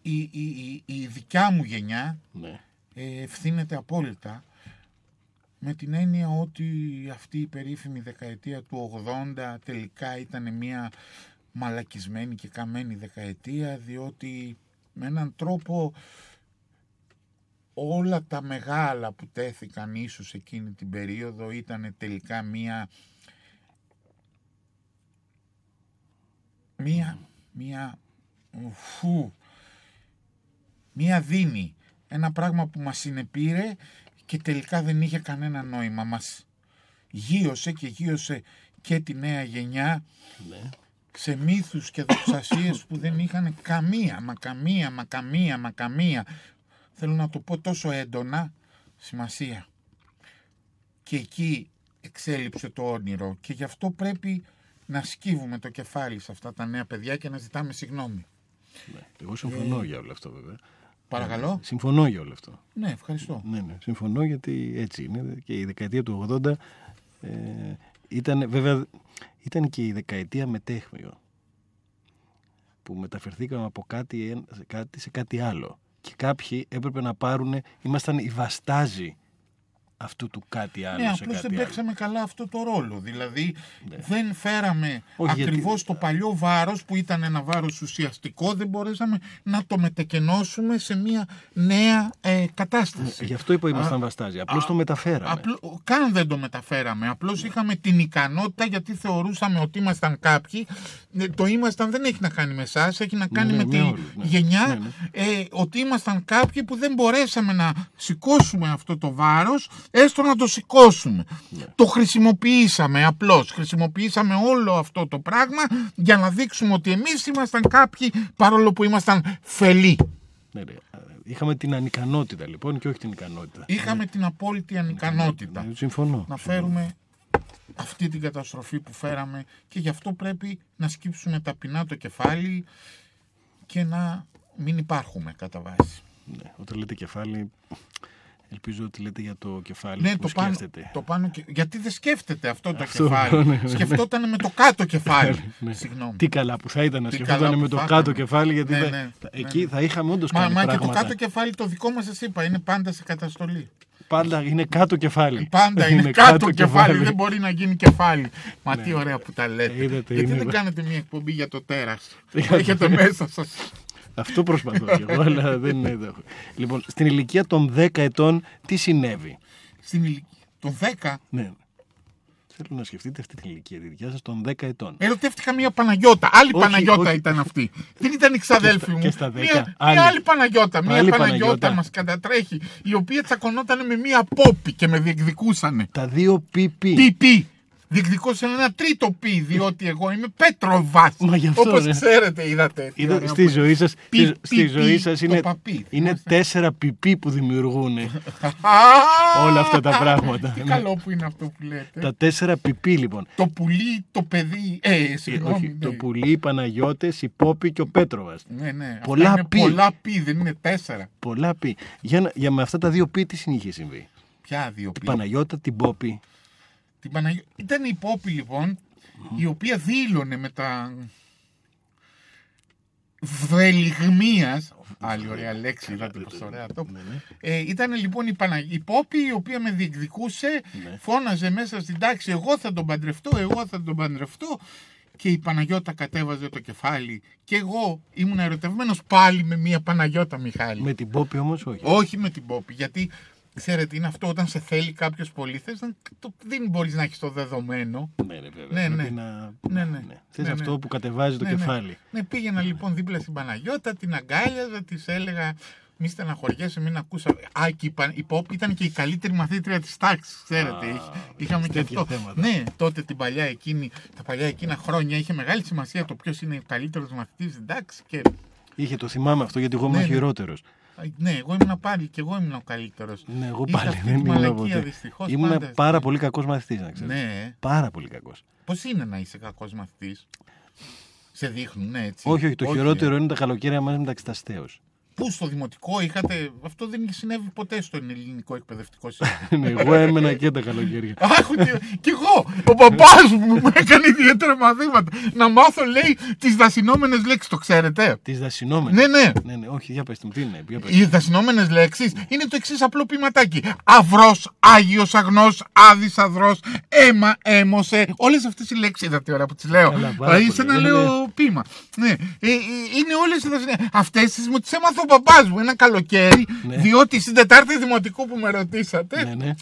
η, η, η, η δικιά μου γενιά Ναι. Ε, ευθύνεται απόλυτα με την έννοια ότι αυτή η περίφημη δεκαετία του 80 τελικά ήταν μια μαλακισμένη και καμένη δεκαετία διότι με έναν τρόπο όλα τα μεγάλα που τέθηκαν ίσως εκείνη την περίοδο ήταν τελικά μία μία μία φου, μία δίνη ένα πράγμα που μας συνεπήρε και τελικά δεν είχε κανένα νόημα μας γύρωσε και γύρωσε και τη νέα γενιά Ναι. σε μύθους και δοξασίες που δεν είχαν καμία, μα καμία, μα καμία, μα καμία. Θέλω να το πω τόσο έντονα, σημασία. Και εκεί εξέλιψε το όνειρο και γι' αυτό πρέπει να σκύβουμε το κεφάλι σε αυτά τα νέα παιδιά και να ζητάμε συγγνώμη. ναι. Εγώ συμφωνώ για όλο αυτό βέβαια. Παρακαλώ. Συμφωνώ για όλο αυτό. Ναι, ευχαριστώ. Ναι, ναι, συμφωνώ γιατί έτσι είναι. Και η δεκαετία του 80 ε, ήταν, βέβαια, ήταν και η δεκαετία μετέχμιο. Που μεταφερθήκαμε από κάτι, εν- σε κάτι σε κάτι άλλο. Και κάποιοι έπρεπε να πάρουν, ήμασταν οι βαστάζοι αυτού του κάτι άλλο Ναι, σε απλώς κάτι δεν άλλο. παίξαμε καλά αυτό το ρόλο. Δηλαδή δεν φέραμε Όχι, γιατί- ακριβώς το παλιό βάρος που ήταν ένα βάρος ουσιαστικό, δεν μπορέσαμε να το μετεκενώσουμε σε μια νέα ε, κατάσταση. Γι' αυτό είπα ήμασταν βαστάζοι. Απλώς το μεταφέραμε. Απλό, καν δεν το μεταφέραμε. Απλώς είχαμε την ικανότητα γιατί θεωρούσαμε ότι ήμασταν κάποιοι. Ε, Το ήμασταν δεν έχει να κάνει με εσάς, έχει να κάνει Ναι, με με τη όλους, ναι. γενιά. Ναι, ναι. Ε, ότι ήμασταν κάποιοι που δεν μπορέσαμε να σηκώσουμε αυτό το βάρος, έστω να το σηκώσουμε. Ναι. Το χρησιμοποιήσαμε απλώς. Χρησιμοποιήσαμε όλο αυτό το πράγμα για να δείξουμε ότι εμείς ήμασταν κάποιοι παρόλο που ήμασταν φελοί. Ναι, ναι. Είχαμε την ανικανότητα λοιπόν και όχι την ικανότητα. Είχαμε την απόλυτη ανικανότητα. Ναι, συμφωνώ. να φέρουμε αυτή την καταστροφή που φέραμε και γι' αυτό πρέπει να σκύψουμε ταπεινά το κεφάλι και να μην υπάρχουμε κατά βάση. Ναι, όταν λέτε κεφάλι, ελπίζω ότι λέτε για το κεφάλι Ναι, που το πάνω, σκέφτεται. το πάνω και... Γιατί δεν σκέφτεται αυτό το Αυτό, κεφάλι; ναι, ναι, ναι. Σκεφτόταν με το κάτω κεφάλι. Ναι. Συγγνώμη. Τι καλά που θα ήταν να Τι σκεφτόταν καλά με που το θα κάτω ήταν. κεφάλι, γιατί Ναι, θα- ναι, θα- ναι, εκεί ναι. θα είχαμε όντως Μα, κάνει μα και το πράγματα. κάτω κεφάλι το δικό μας σας είπα είναι πάντα σε καταστολή. Πάντα είναι κάτω κεφάλι. Πάντα είναι, κάτω, κεφάλι, δεν μπορεί να γίνει κεφάλι. Μα τι ωραία που τα λέτε. Ε, είδατε, Γιατί είναι- δεν κάνετε μια εκπομπή για το τέρας; Για που έχετε το- μέσα σας. Αυτό προσπαθώ κι εγώ, αλλά δεν είναι εδώ. Λοιπόν, στην ηλικία των 10 ετών, τι συνέβη; Στην ηλικία των 10 Ναι. Θέλω να σκεφτείτε αυτή την ηλικία, τη δικιά σας των 10 ετών. Ερωτεύτηκα μια Παναγιώτα. Άλλη Όχι, Παναγιώτα όχι. ήταν αυτή. Δεν ήταν η ξαδέλφη μου. και στα δέκα. Μια, Άλλη. μια άλλη Παναγιώτα. Μια Άλλη Παναγιώτα, Παναγιώτα. μας κατατρέχει. Η οποία τσακωνόταν με μια πόπη και με διεκδικούσανε. Τα δύο PP. Πι πι. Διεκδικούσαν ένα τρίτο πι, διότι εγώ είμαι Πέτροβας. Μα γι' αυτό, Όπως ρε. ξέρετε, είδατε. τι Είδα, ωραία στη που- ζωή σας, Πι, στη, πι, στη πι, ζωή σας το είναι, παπί. είναι τέσσερα PP που δημιουργούν Α, όλα αυτά τα πράγματα. Τι Ναι. καλό που είναι αυτό που λέτε. τα τέσσερα PP λοιπόν. Το πουλί, το παιδί. Ε, Ε, συγγνώμη. όχι, ναι. το πουλί, οι Παναγιώτες, η Πόπη και ο Πέτροβας. Ναι, ναι. Αυτά Πολλά είναι πι. Πολλά πι, δεν είναι τέσσερα. Πολλά πει. Για, να- για με αυτά τα δύο πει τι συνείχε συμβεί; Ποια δύο πι. Την Παναγιώτα, την Πόπη. Την Παναγιώ... Ήταν η Πόπη λοιπόν, η οποία δήλωνε με τα βδελιγμίας, άλλη ωραία λέξη, είδατε πως ωραία το Ναι, ναι. ε, Ήταν λοιπόν η, Πανα... η Πόπη η οποία με διεκδικούσε, Ναι. φώναζε μέσα στην τάξη εγώ θα τον παντρευτώ, εγώ θα τον παντρευτώ και η Παναγιώτα κατέβαζε το κεφάλι και εγώ ήμουν ερωτευμένος πάλι με μια Παναγιώτα Μιχάλη. Με την Πόπη όμως όχι. Όχι με την Πόπη, γιατί ξέρετε είναι αυτό όταν σε θέλει κάποιος πολύ θες, δεν, το, δεν μπορείς να έχεις το δεδομένο. Ναι, ναι, βέβαια. Ναι, Πρέπει ναι. να... Ναι, ναι. Θες Ναι, αυτό ναι. που κατεβάζει το Ναι, ναι. κεφάλι. Ναι, πήγαινα λοιπόν δίπλα στην Παναγιώτα, την αγκάλιαζα, της έλεγα μη στεναχωριέσαι, μην ακούσα. Α, και η, Πα- η Πόπ ήταν και η καλύτερη μαθήτρια της τάξης, ξέρετε. Α, Είχε- Είχαμε και τέτοια αυτό. θέματα. Ναι, τότε την παλιά εκείνη, τα παλιά εκείνα χρόνια είχε μεγάλη σημασία το ποιος είναι ο καλύτερος μαθητής στην τάξη. Και, Είχε το θυμάμαι αυτό γιατί εγώ ήμουν Ναι, ναι. χειρότερος. Α, ναι, εγώ ήμουν πάλι και εγώ ήμουν ο καλύτερος. Ναι, εγώ Είχα πάλι αυτή δεν τη ήμουν μαλακία, ποτέ. δυστυχώς, Ήμουν πάντα. πάρα πολύ κακός μαθητής, να ξέρετε. Ναι, Πάρα πολύ κακός. πώς είναι να είσαι κακός μαθητής; Σε δείχνουν, ναι, έτσι. Όχι, όχι, το ε. χειρότερο είναι τα καλοκαίρια μαζί μεταξύ τα αστέως. Πού στο δημοτικό είχατε. Αυτό δεν συνέβη ποτέ στο ελληνικό εκπαιδευτικό σύστημα. Ναι, εγώ έμενα και τα καλοκαίρια. Αχ, τι- κι εγώ! Ο παπάς μου μου έκανε ιδιαίτερα μαθήματα. Να μάθω, λέει, τις δασυνόμενες λέξεις. Το ξέρετε; Τις δασυνόμενες. Ναι, ναι. ναι, ναι, όχι, για πες μου, τι είναι. Για πες. Οι δασυνόμενες λέξεις είναι το εξής απλό ποιηματάκι. Αυρός, άγιος, αγνός, άδης, αδρός, αίμα, έμωσε. Όλες αυτές οι λέξεις, είδατε τι ώρα που τις λέω. Καλά, πάρα Δηλαδή, πολύ. σε ένα Ναι, λέω ποίημα. Ναι. Ε, ε, είναι όλες οι δασυνόμενε. Αυτές τις μου τις έμαθε ο παπά μου ένα καλοκαίρι, Ναι. διότι στην Τετάρτη Δημοτικού που με ρωτήσατε, Ναι, ναι.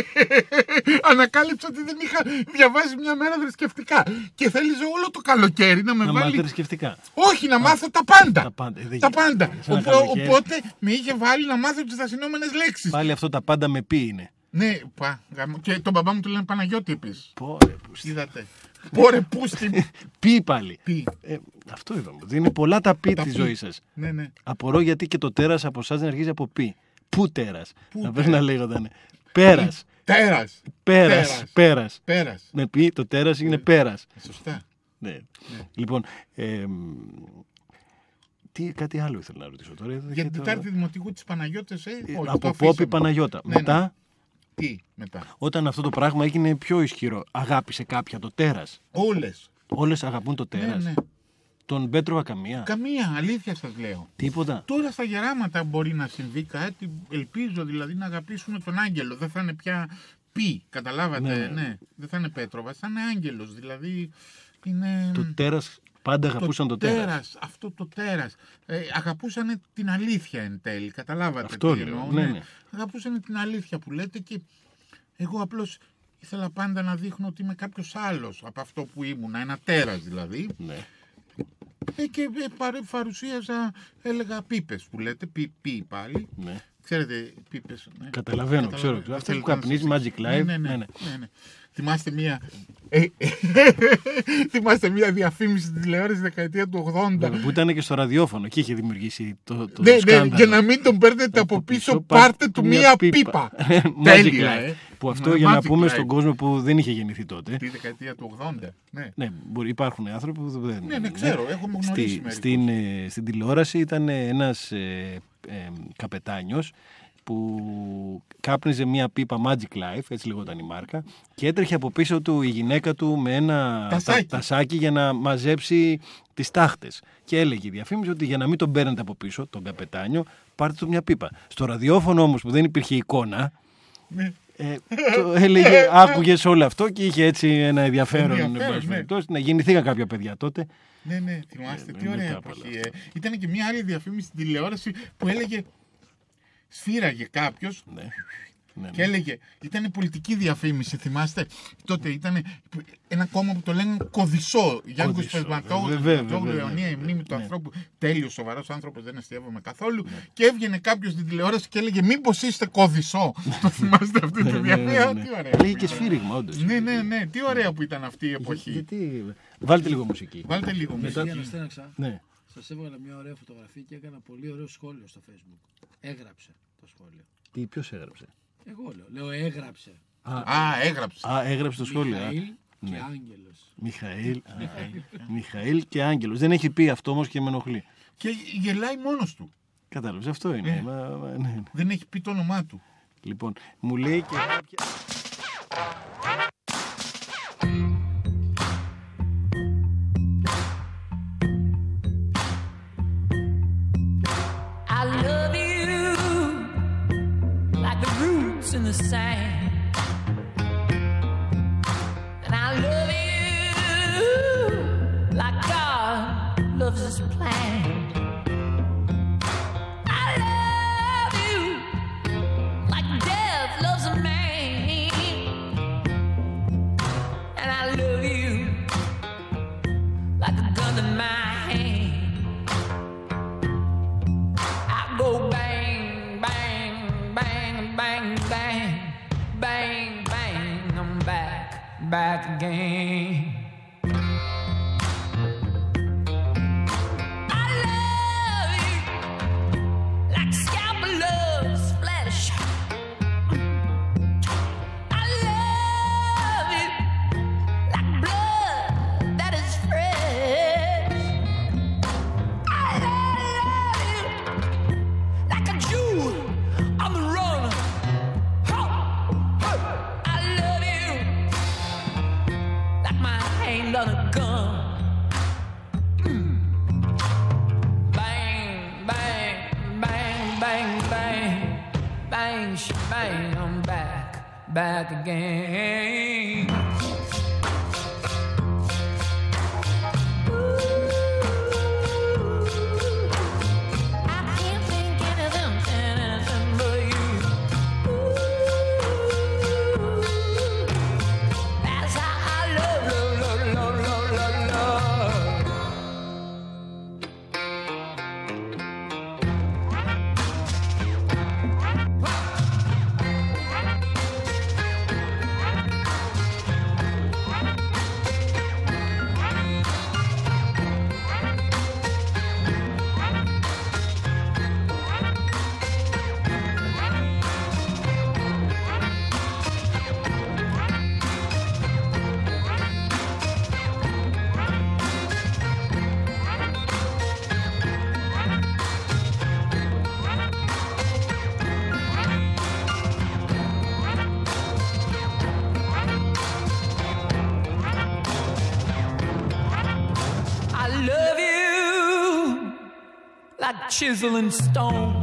ανακάλυψα ότι δεν είχα διαβάσει μια μέρα θρησκευτικά. Και θέλησε όλο το καλοκαίρι να με Να βάλει. μάθετε θρησκευτικά. Όχι, να μάθω τα πάντα. Τα πάντα. Ε, δεν Τα γίνεται. πάντα. Σε ένα Οπό- καλοκαίρι. οπότε με είχε βάλει να μάθω τις δασυνόμενε λέξεις. Πάλι αυτό τα πάντα με πει είναι. Ναι, πα, γαμώ. και τον μπαμπά μου του λένε Παναγιώτη επίσης. Πόρε, που στη- Είδατε. Πόρε, πούστη. Πει πάλι. Πει. Ε, αυτό είπαμε. ότι Είναι πολλά τα πει Τα της πει. ζωής σας. Ναι, ναι. Απορώ γιατί και το τέρας από εσάς δεν αρχίζει από πει. Πού τέρας; Πού Να πρέπει τέρας; να λέγονταν. Πέρας. Τέρας. Πέρας. Τέρας. Πέρας. Πέρας. Με πει το τέρας είναι πέρας. Σωστά. Ναι. Λοιπόν. ε, τι, κάτι άλλο ήθελα να ρωτήσω τώρα. Για και την το- Τετάρτη Δημοτικού της Παναγιώτη, ε, Ε, όχι, το από αφήσαμε. Πόπη Παναγιώτα. Ναι, Μετά, ναι. Τι μετά. όταν αυτό το πράγμα έγινε πιο ισχυρό, αγάπησε κάποια το τέρας. Όλες. Όλες αγαπούν το Ναι, τέρας. ναι. Τον Πέτρο Ακαμία. Καμία, αλήθεια σας λέω. Τίποτα. Τώρα στα γεράματα μπορεί να συμβεί κάτι, ελπίζω δηλαδή να αγαπήσουμε τον άγγελο. Δεν θα είναι πια πι, καταλάβατε, Ναι. ναι. Δεν θα είναι Πέτροβα, θα είναι άγγελος, δηλαδή είναι... Το τέρας, πάντα αγαπούσαν το, τέρας. Αυτό το τέρας. Ε, αγαπούσαν την αλήθεια εν τέλει, καταλάβατε Αυτό τι λέω, εννοώ, ναι, ναι. Αγαπούσαν την αλήθεια που λέτε και εγώ απλώς ήθελα πάντα να δείχνω ότι είμαι κάποιος άλλος από αυτό που ήμουν, ένα τέρας δηλαδή. Ναι. Ε, και ε, παρε- παρουσίαζα, έλεγα πίπες που λέτε, πι, πι πάλι. ναι. Ξέρετε, πίπες. Ναι. Καταλαβαίνω, Καταλαβαίνω. ξέρω. Δεν Αυτό που θέλετε να καπνίζει, σας- Magic Live. Ναι, ναι, ναι. Ναι, ναι. ναι, ναι. Θυμάστε μία... Ε, θυμάστε μία διαφήμιση στην τηλεόρασης δεκαετία του 80. Βέβαια, Που ήταν και στο ραδιόφωνο και είχε δημιουργήσει το, το Ναι, ναι, σκάνδαλο. για να μην τον παίρνετε από πίσω, πάρτε του μία πίπα. Magic Τέλεια, Live. ε. Που αυτό Ναι, για να Magic πούμε Live. στον κόσμο που δεν είχε γεννηθεί τότε. Τη δεκαετία του 80. Ναι. Ναι, μπορεί, υπάρχουν άνθρωποι που δεν. Ναι, ναι, ξέρω, έχουμε γνωρίσει Στη, μερικούς. στην, ε, στην τηλεόραση ήταν ένας ε, ε, καπετάνιος που κάπνιζε μια πίπα Magic Life, έτσι λεγόταν η μάρκα, και έτρεχε από πίσω του η γυναίκα του με ένα Τασάκι. τα- τασάκι για να μαζέψει τις τάχτες. Και έλεγε η διαφήμιση ότι για να μην τον παίρνετε από πίσω, τον καπετάνιο, πάρτε του μια πίπα. Στο ραδιόφωνο όμως που δεν υπήρχε εικόνα, Ναι. ε, το έλεγε, άκουγες όλο αυτό και είχε έτσι ένα ενδιαφέρον. Ενδιαφέρον, εν πάση ναι. περιπτώσει. Να γεννηθήκαν κάποια παιδιά τότε. Ναι, ναι, θυμάστε, Ε, τι ναι, ωραία μετά από εποχή. όλα Ε. Ήταν και μια άλλη διαφήμιση στην τηλεόραση που έλεγε. Σφύραγε κάποιος Ναι. Ναι, και έλεγε. Ήταν πολιτική διαφήμιση, θυμάστε. Τότε ήταν ένα κόμμα που το λένε Κοδισό. Γιάνγκο Κωδισό, Σπεσματόγλου, βέβαια, βέβαια, Αιωνία, η βέβαια. μνήμη του Ναι. ανθρώπου. Τέλειος, σοβαρός άνθρωπος, δεν αστείευομαι καθόλου. Και έβγαινε κάποιος στην τηλεόραση και έλεγε Μήπως είστε Κοδισό. το θυμάστε αυτή τη Ναι, ναι, διαφήμιση; ναι, Τι ναι. ωραία. Έλεγε που και ήταν. σφύριγμα, όντως. Ναι, ναι, ναι. Τι ωραία που ήταν αυτή η εποχή. Γιατί. Βάλτε λίγο μουσική. Βάλτε λίγο Μετά- μουσική. Για να στέναξα, Ναι. Σας έβγαλα μια ωραία φωτογραφία και έκανα πολύ ωραίο σχόλιο στο facebook. Έγραψε το σχόλιο. Τι, ποιος έγραψε; Εγώ λέω, λέω έγραψε. Α, έγραψε. Α, έγραψε το σχόλιο. α. Μιχαήλ και Ναι. Άγγελος. Μιχαήλ. α, Μιχαήλ και Άγγελος. Δεν έχει πει αυτό όμως και με ενοχλεί. Και γελάει μόνος του. Κατάλαβες, αυτό είναι. Ε. Μα- μα- ναι, ναι. Δεν έχει πει το όνομά του. Λοιπόν, μου λέει και same back, again. Back, again. Chisel and stone.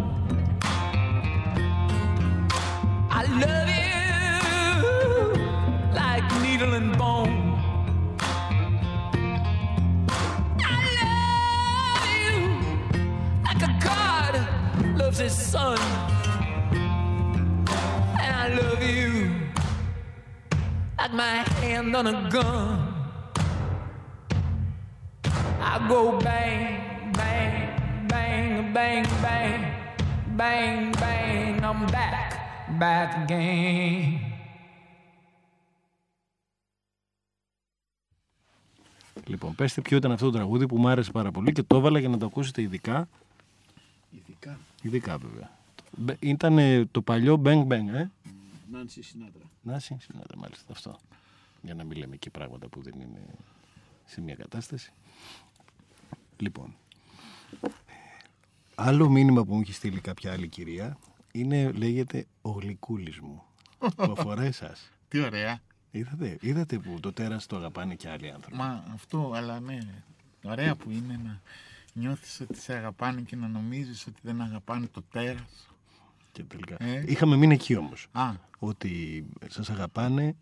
Πέστε ποιο ήταν αυτό το τραγούδι που μου άρεσε πάρα πολύ και το έβαλα για να το ακούσετε ειδικά. Ειδικά. Ειδικά βέβαια. Ήταν ε, το παλιό Bang Bang, ε. Νάνση Σινάτρα. Να συνάδε μάλιστα αυτό. Για να μην λέμε και πράγματα που δεν είναι σε μια κατάσταση. Λοιπόν, άλλο μήνυμα που μου έχει στείλει κάποια άλλη κυρία είναι, λέγεται «Ο γλυκούλης μου». που αφορά εσάς. Τι ωραία. Είδατε, είδατε που το τέρας το αγαπάνε και άλλοι άνθρωποι. Μα αυτό, αλλά ναι. Ωραία που είναι να νιώθεις ότι σε αγαπάνε και να νομίζεις ότι δεν αγαπάνε το τέρας. Και τελικά. Ε; Είχαμε μείνει εκεί όμως. Α, Ότι σας αγαπάνε,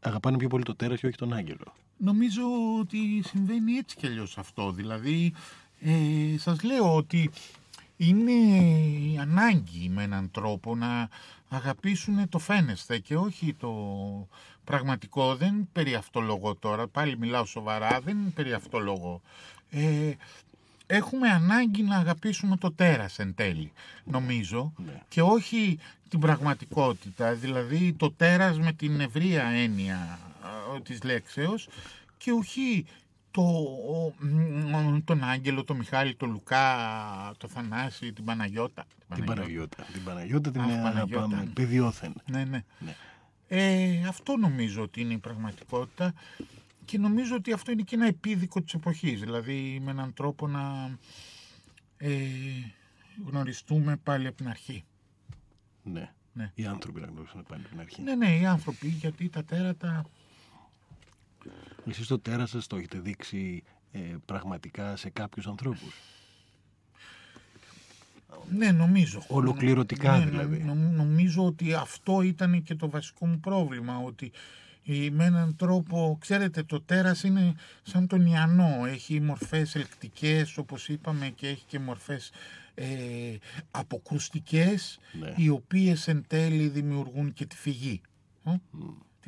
αγαπάνε πιο πολύ το τέρας και όχι τον άγγελο. νομίζω ότι συμβαίνει έτσι κι αλλιώς αυτό. Δηλαδή, ε, σας λέω ότι είναι η ανάγκη με έναν τρόπο να αγαπήσουν το φαίνεσθε και όχι το πραγματικό. Δεν περί αυτό λόγο τώρα, πάλι μιλάω σοβαρά, δεν περί αυτό λόγο. Ε, έχουμε ανάγκη να αγαπήσουμε το τέρας εν τέλει, νομίζω, Ναι. και όχι την πραγματικότητα, δηλαδή το τέρας με την ευρεία έννοια α, της λέξεως και όχι το, ο, μ, τον Άγγελο, τον Μιχάλη, τον Λουκά, τον Θανάση, την Παναγιώτα. Την Παναγιώτα. Την Παναγιώτα την Αχ, Παναγιώτα. αγαπάμε. Παιδιόθεν. Ναι, ναι. Ναι. Ε, αυτό νομίζω ότι είναι η πραγματικότητα και νομίζω ότι αυτό είναι και ένα επίδικο της εποχής. Δηλαδή με έναν τρόπο να ε, γνωριστούμε πάλι από την αρχή. Ναι. Ναι. Οι άνθρωποι να γνωρίσουν πάλι από την αρχή. Ναι, ναι, οι άνθρωποι, γιατί τα τέρατα... Εσείς το τέρας σας το έχετε δείξει ε, πραγματικά σε κάποιους ανθρώπους; Ναι, νομίζω. Ολοκληρωτικά Ναι, δηλαδή. νο- νομίζω ότι αυτό ήταν και το βασικό μου πρόβλημα, ότι ε, με έναν τρόπο, ξέρετε, το τέρας είναι σαν τον Ιαννό, έχει μορφές ελκτικές, όπως είπαμε, και έχει και μορφές ε, αποκρουστικές, Ναι. οι οποίες εν τέλει δημιουργούν και τη φυγή. Ε;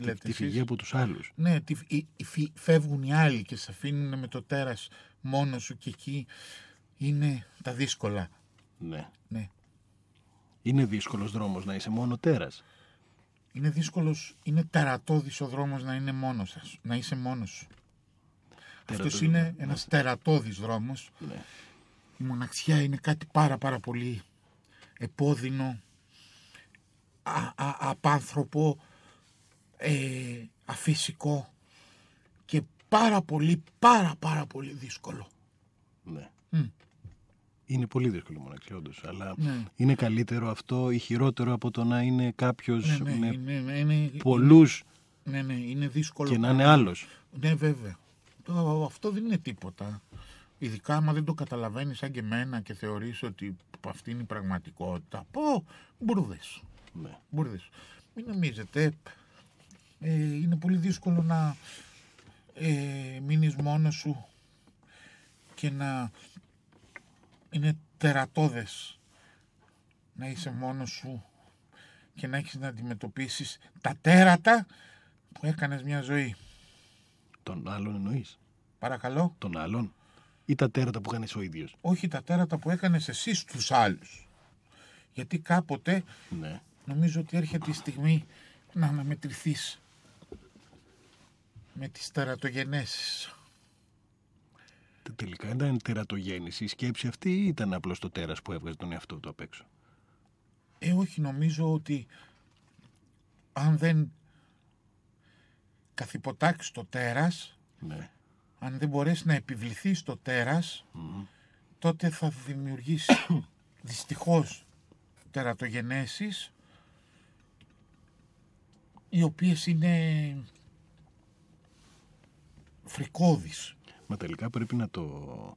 Τι Τη, λέτε τη εσείς; φυγή από τους άλλους. Ναι, τη, οι- οι φυ- φεύγουν οι άλλοι και σε αφήνουν με το τέρας μόνο σου και εκεί είναι τα δύσκολα. Ναι. Ναι. Είναι δύσκολος δρόμος να είσαι μόνο τέρας. Είναι δύσκολος, είναι τερατώδης ο δρόμος να είναι μόνος σας, να είσαι μόνος σου. Αυτός Τερατώδης, είναι ναι. ένας τερατώδης δρόμος. Ναι. Η μοναξιά είναι κάτι πάρα πάρα πολύ επώδυνο, α, α- απάνθρωπο, ε, αφύσικο και πάρα πολύ, πάρα πάρα πολύ δύσκολο. ναι. Μμ. Είναι πολύ δύσκολο η μοναξιά όντως, αλλά Ναι. είναι καλύτερο αυτό ή χειρότερο από το να είναι κάποιος Ναι, ναι, με είναι, ναι, είναι, πολλούς ναι, ναι, είναι δύσκολο. και να είναι άλλος. Ναι, βέβαια. Το- Αυτό δεν είναι τίποτα. Ειδικά άμα δεν το καταλαβαίνεις σαν και εμένα και θεωρείς ότι αυτή είναι η πραγματικότητα. Πω, μπουρδες. Ναι. Μπουρδες. Μην νομίζετε. Ε, είναι πολύ δύσκολο να ε, μείνεις μόνος σου και να είναι τερατώδες να είσαι μόνος σου και να έχεις να αντιμετωπίσεις τα τέρατα που έκανες μια ζωή. Τον άλλον εννοείς; Παρακαλώ. Τον άλλον; Ή τα τέρατα που κάνεις ο ίδιος; όχι τα τέρατα που έκανες εσύ στους άλλους. Γιατί κάποτε Ναι. νομίζω ότι έρχεται η στιγμή να αναμετρηθείς με τις τερατογενέσεις. Τε- Τελικά ήταν τερατογέννηση η σκέψη αυτή ή ήταν απλώς το τέρας που έβγαζε τον εαυτό του απ' έξω. Ε, όχι, νομίζω ότι αν δεν καθυποτάξεις το τέρας, Ναι. αν δεν μπορέσει να επιβληθεί στο τέρας, τότε θα δημιουργήσει δυστυχώς τερατογενέσεις οι οποίες είναι φρικώδεις. Μα τελικά πρέπει να το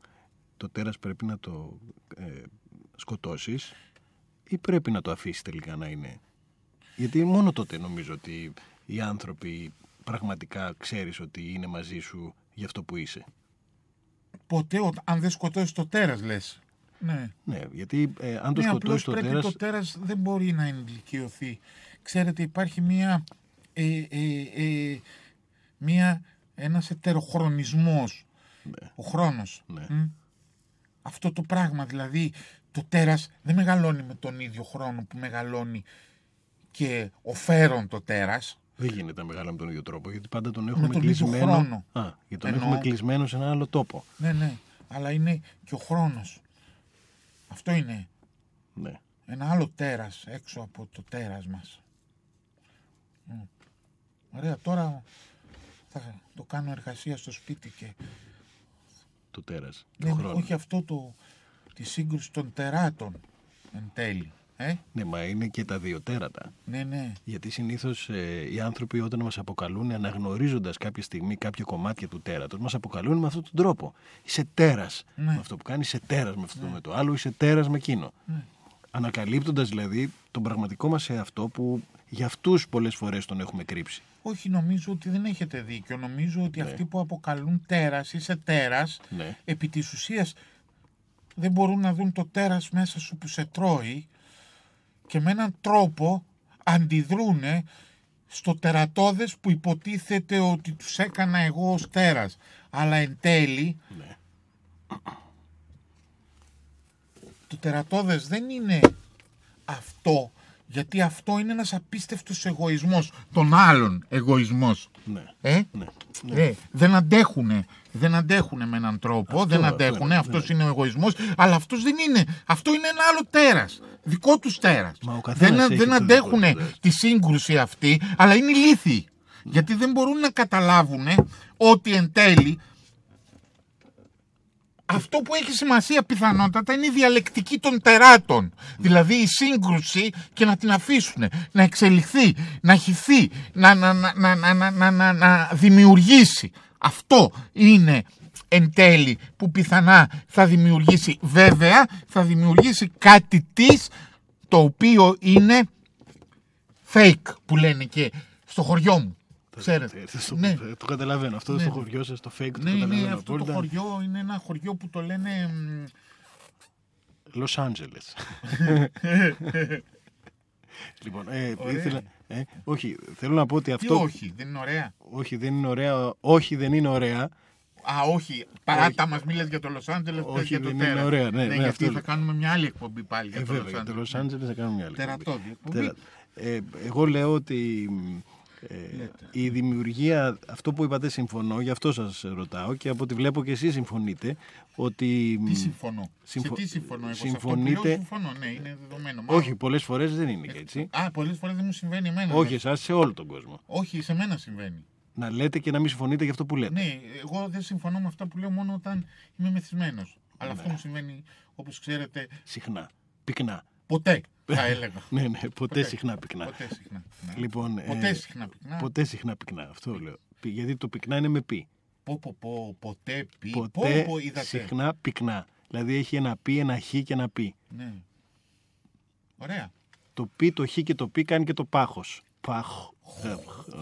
το τέρας πρέπει να το ε, σκοτώσεις ή πρέπει να το αφήσεις τελικά να είναι; Γιατί μόνο τότε νομίζω ότι οι άνθρωποι πραγματικά ξέρεις ότι είναι μαζί σου για αυτό που είσαι. Ποτέ ο- αν δεν σκοτώσεις το τέρας λες. Ναι. Ναι, γιατί ε, αν το ναι, σκοτώσεις απλώς το πρέπει τέρας... το τέρας δεν μπορεί να ενηλικιωθεί. Ξέρετε υπάρχει μία, ε, ε, ε, μία ένας ετεροχρονισμός. Ο χρόνος. Ναι. Μ. Αυτό το πράγμα δηλαδή το τέρας δεν μεγαλώνει με τον ίδιο χρόνο που μεγαλώνει και ο φέρον το τέρας. Δεν γίνεται να μεγάλα με τον ίδιο τρόπο, γιατί πάντα τον έχουμε τον ίδιο κλεισμένο. χρόνο. Α, γιατί τον Εννοώ. έχουμε κλεισμένο σε ένα άλλο τόπο. Ναι, ναι. Αλλά είναι και ο χρόνος. Αυτό είναι Ναι. ένα άλλο τέρας έξω από το τέρας μας. Μ. Ωραία, τώρα θα το κάνω εργασία στο σπίτι και Το τέρας. ναι, το χρόνο. όχι αυτό το, τη σύγκρουση των τεράτων εν τέλει. Ε; Ναι, μα είναι και τα δύο τέρατα. Ναι, ναι. Γιατί συνήθως οι άνθρωποι όταν μας αποκαλούν, αναγνωρίζοντας κάποια στιγμή κάποια κομμάτια του τέρατος, μας αποκαλούν με αυτόν τον τρόπο. Είσαι τέρας Ναι. με αυτό που κάνεις, είσαι τέρας με αυτό με το άλλο, είσαι τέρας με εκείνο. Ναι. Ανακαλύπτοντας δηλαδή τον πραγματικό μας εαυτό που για αυτούς πολλές φορές τον έχουμε κρύψει. Όχι, νομίζω ότι δεν έχετε δίκιο. Νομίζω ότι αυτοί που αποκαλούν τέρας, είσαι τέρας, Ναι. επί της ουσίας δεν μπορούν να δουν το τέρας μέσα σου που σε τρώει και με έναν τρόπο αντιδρούνε στο τερατώδες που υποτίθεται ότι τους έκανα εγώ ως τέρας. Αλλά εν τέλει Ναι. το τερατώδες δεν είναι αυτό γιατί αυτό είναι ένας απίστευτος εγωισμός, των άλλων εγωισμός. Ναι. Ε; Ναι. Ε, δεν αντέχουνε. Δεν αντέχουνε με έναν τρόπο. Αυτό, δεν αυτό αντέχουνε. είναι, αυτός είναι ο εγωισμός. Αλλά αυτός δεν είναι. Αυτό είναι ένα άλλο τέρας. Δικό τους τέρας. Μα ο καθένας δεν, έχει δεν το αντέχουνε δικό του τέρας. τη σύγκρουση αυτή, αλλά είναι ηλίθιοι. Γιατί δεν μπορούν να καταλάβουν ότι εν τέλει αυτό που έχει σημασία πιθανότατα είναι η διαλεκτική των τεράτων. Δηλαδή η σύγκρουση και να την αφήσουν, να εξελιχθεί, να χυθεί, να, δημιουργήσει. Αυτό είναι εν τέλει που πιθανά θα δημιουργήσει βέβαια, θα δημιουργήσει κάτι της το οποίο είναι fake που λένε και στο χωριό μου. Ξέρετε. Ε, στο- Ναι. Το καταλαβαίνω. Αυτό Ναι. στο χωριό σα, το fake, το Ναι, καταλαβαίνω είναι αυτό το απόλυτα. χωριό είναι ένα χωριό που το λένε μ, Los Angeles. λοιπόν, ε, Ωραία. ήθελα, ε, όχι, θέλω να πω ότι Τι αυτό... όχι, δεν είναι ωραία; όχι, δεν είναι ωραία. Όχι, δεν είναι ωραία. Α, όχι. Παράτα μας μίλες για το Λος Άντζελες Όχι, και για το δεν είναι τέρα. ωραία, ναι, ναι, γιατί αυτό θα λέω. κάνουμε μια άλλη εκπομπή πάλι για Ε, το βέβαια, Λος για το Άντζελες. Los Angeles θα κάνουμε μια άλλη. Τερατώδη εκπομπή. Τερα- Ε, εγώ λέω ότι ε, η δημιουργία, αυτό που είπατε συμφωνώ, γι' αυτό σας ρωτάω και από ό,τι βλέπω και εσείς συμφωνείτε ότι... Τι συμφωνώ; συμφω- Σε τι συμφωνώ εγώ. Σε συμφωνείτε- αυτό που λέω συμφωνώ. Ναι, είναι δεδομένο. Μάλλον. Όχι, πολλές φορές δεν είναι και έτσι. Α, πολλές φορές δεν μου συμβαίνει εμένα. Όχι ναι. εσάς, σε όλο τον κόσμο. Όχι, σε μένα συμβαίνει. Να λέτε και να μην συμφωνείτε για αυτό που λέτε. Ναι, εγώ δεν συμφωνώ με αυτά που λέω μόνο όταν είμαι μεθυσμένος. Αλλά Ναι. αυτό μου συμβαίνει, όπως ξέρετε, Συχνά. Πυκνά. ποτέ, θα έλεγα. Ναι, ναι, ποτέ, Ποτέ. συχνά πυκνά. Ποτέ συχνά. Ναι. Λοιπόν, Ποτέ ε, συχνά πυκνά. Ποτέ συχνά πυκνά. Αυτό λέω. Πι- Γιατί το πυκνά είναι με πι. Πω, πω, πω, ποτέ πει. Ποτέ πω, πω, είδατε. συχνά πυκνά. Δηλαδή έχει ένα πι, ένα χ και ένα πι. Ναι. Ωραία. Το πι, το χ και το πι κάνει και το πάχος. Πάχο. Ε,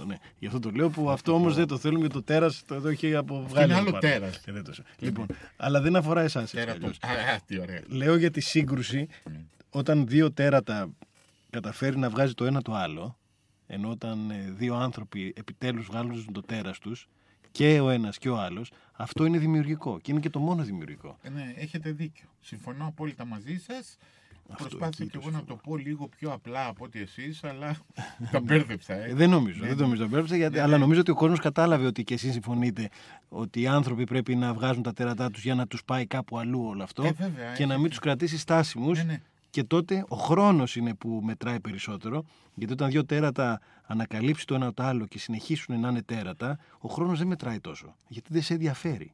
ναι. Γι' αυτό το λέω που αυτό όμως δεν το θέλουμε γιατί το τέρας το εδώ έχει αποβγάλει. είναι άλλο πάνω. τέρας. Ε, δεν το σε- Λοιπόν, αλλά δεν αφορά εσάς. Τέρατο. Α, α, τι ωραία. Λέω για τη σύγκρουση όταν δύο τέρατα καταφέρει να βγάζει το ένα το άλλο, ενώ όταν ε, δύο άνθρωποι επιτέλους βγάλουν το τέρας τους, και ο ένας και ο άλλος, αυτό είναι δημιουργικό και είναι και το μόνο δημιουργικό. Ε, Ναι, έχετε δίκιο. Συμφωνώ απόλυτα μαζί σας. Προσπάθησα εκεί και το εγώ να το πω λίγο πιο απλά από ότι εσείς, αλλά τα μπέρδεψα. Ε, Ε. δεν νομίζω, δεν νομίζω, μπέρδεψα, γιατί, αλλά νομίζω ότι ο κόσμος κατάλαβε ότι και εσείς συμφωνείτε ότι οι άνθρωποι πρέπει να βγάζουν τα τέρατά τους για να τους πάει κάπου αλλού όλο αυτό Ε, βέβαια, και να μην έχετε. τους κρατήσει στάσιμους Ναι, ναι. Και τότε ο χρόνος είναι που μετράει περισσότερο γιατί όταν δύο τέρατα ανακαλύψει το ένα το άλλο και συνεχίσουν να είναι τέρατα ο χρόνος δεν μετράει τόσο γιατί δεν σε ενδιαφέρει.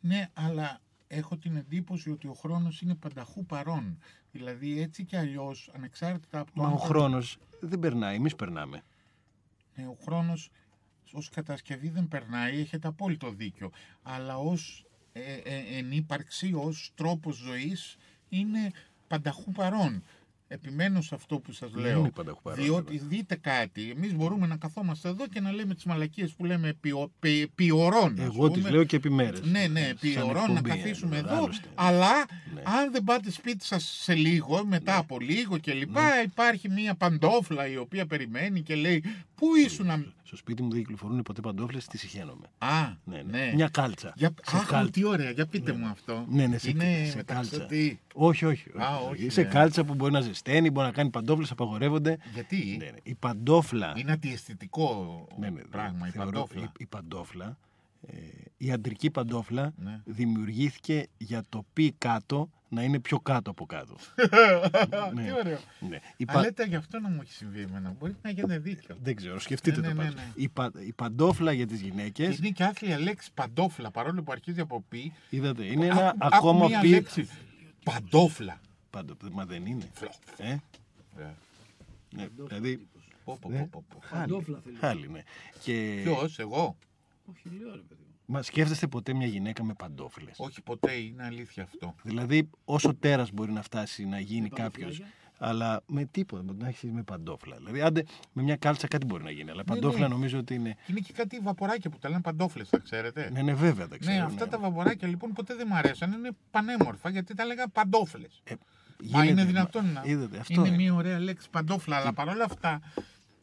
Ναι, αλλά έχω την εντύπωση ότι ο χρόνος είναι πανταχού παρόν. Δηλαδή έτσι κι αλλιώς, ανεξάρτητα από το Μα αν ο το- χρόνος δεν περνάει, εμείς περνάμε. Ναι, ο χρόνος ως κατασκευή δεν περνάει, έχετε απόλυτο δίκιο. Αλλά ως ε, ε, εν ύπαρξη ως τρόπος ζωής είναι πανταχού παρόν. Επιμένω σε αυτό που σας λέω. είναι πανταχού παρόν, διότι δείτε κάτι, εμείς μπορούμε να καθόμαστε εδώ και να λέμε τις μαλακίες που λέμε επί, ο- επί, επί ωρών. ας Εγώ τις πούμε. λέω και επί μέρες. Ναι, ναι, επί Σαν ωρών να εκπομπή, καθίσουμε ε, εδώ. άλλωστε. Αλλά Ναι. αν δεν πάτε σπίτι σας σε λίγο, μετά από λίγο και λοιπά, Ναι. υπάρχει μια παντόφλα η οποία περιμένει και λέει Πού ήσουν. Να-» Στο σπίτι μου δεν κυκλοφορούν ποτέ παντόφλες, τις συχαίνομαι. Α, Ναι, ναι. ναι. Μια κάλτσα. Για... Σε Αχ, κάλτσα. τι ωραία, για πείτε μου αυτό. Ναι, ναι, σε, Είναι σε κάλτσα. μεταξωτή. Όχι, όχι. Α, όχι, σε ναι. κάλτσα που μπορεί να ζεσταίνει, μπορεί να κάνει παντόφλες, απαγορεύονται. Γιατί; Ναι, ναι. Η παντόφλα. είναι αντιαισθητικό Ναι, ναι, πράγμα η θεωρώ παντόφλα. Η, η παντόφλα, ε, η αντρική παντόφλα Ναι. δημιουργήθηκε για το πει κάτω να είναι πιο κάτω από κάτω. ναι. Τι ωραίο. Ναι. Η πα- Αλλά λέτε γι' αυτό να μου έχει συμβεί εμένα. Μπορεί να έχετε δίκιο. Δεν ξέρω, σκεφτείτε Ναι, το ναι, πάντως. ναι, ναι. Η, πα- η παντόφλα για τις Και γυναίκες, είναι και άθλια λέξη παντόφλα, παρόλο που αρχίζει από πι. είδατε, είναι ένα Άκου- άκου ακόμα μία πει... λέξη. Παντόφλα. Πάντο, μα δεν είναι. Φλο. Ε; Ναι, δηλαδή, Πω, πω, Ναι. πω, πω, πω. Παντόφλα θέλεις. χάλι, ναι. Και... Ποιος, εγώ; Όχι, λέω ρε παιδί μου. Μα σκέφτεστε ποτέ μια γυναίκα με παντόφλες. Όχι ποτέ, είναι αλήθεια αυτό. Δηλαδή, όσο τέρας μπορεί να φτάσει να γίνει Με κάποιος, παντοφλάκια. αλλά με τίποτα, με να έχεις με παντόφλα. Δηλαδή, άντε, με μια κάλτσα κάτι μπορεί να γίνει. Αλλά παντόφλα ναι. νομίζω ότι είναι. Και είναι και κάτι βαποράκια που τα λένε παντόφλε, τα ξέρετε; Ναι, ναι, βέβαια τα ξέρω. Ναι, αυτά τα βαποράκια λοιπόν ποτέ δεν μ' αρέσαν. Είναι πανέμορφα γιατί τα λέγα παντόφλε. Ε, Μα γίνεται, είναι δυνατόν να. Είδατε, αυτό είναι είναι. μια ωραία λέξη παντόφλα, αλλά παρόλα αυτά.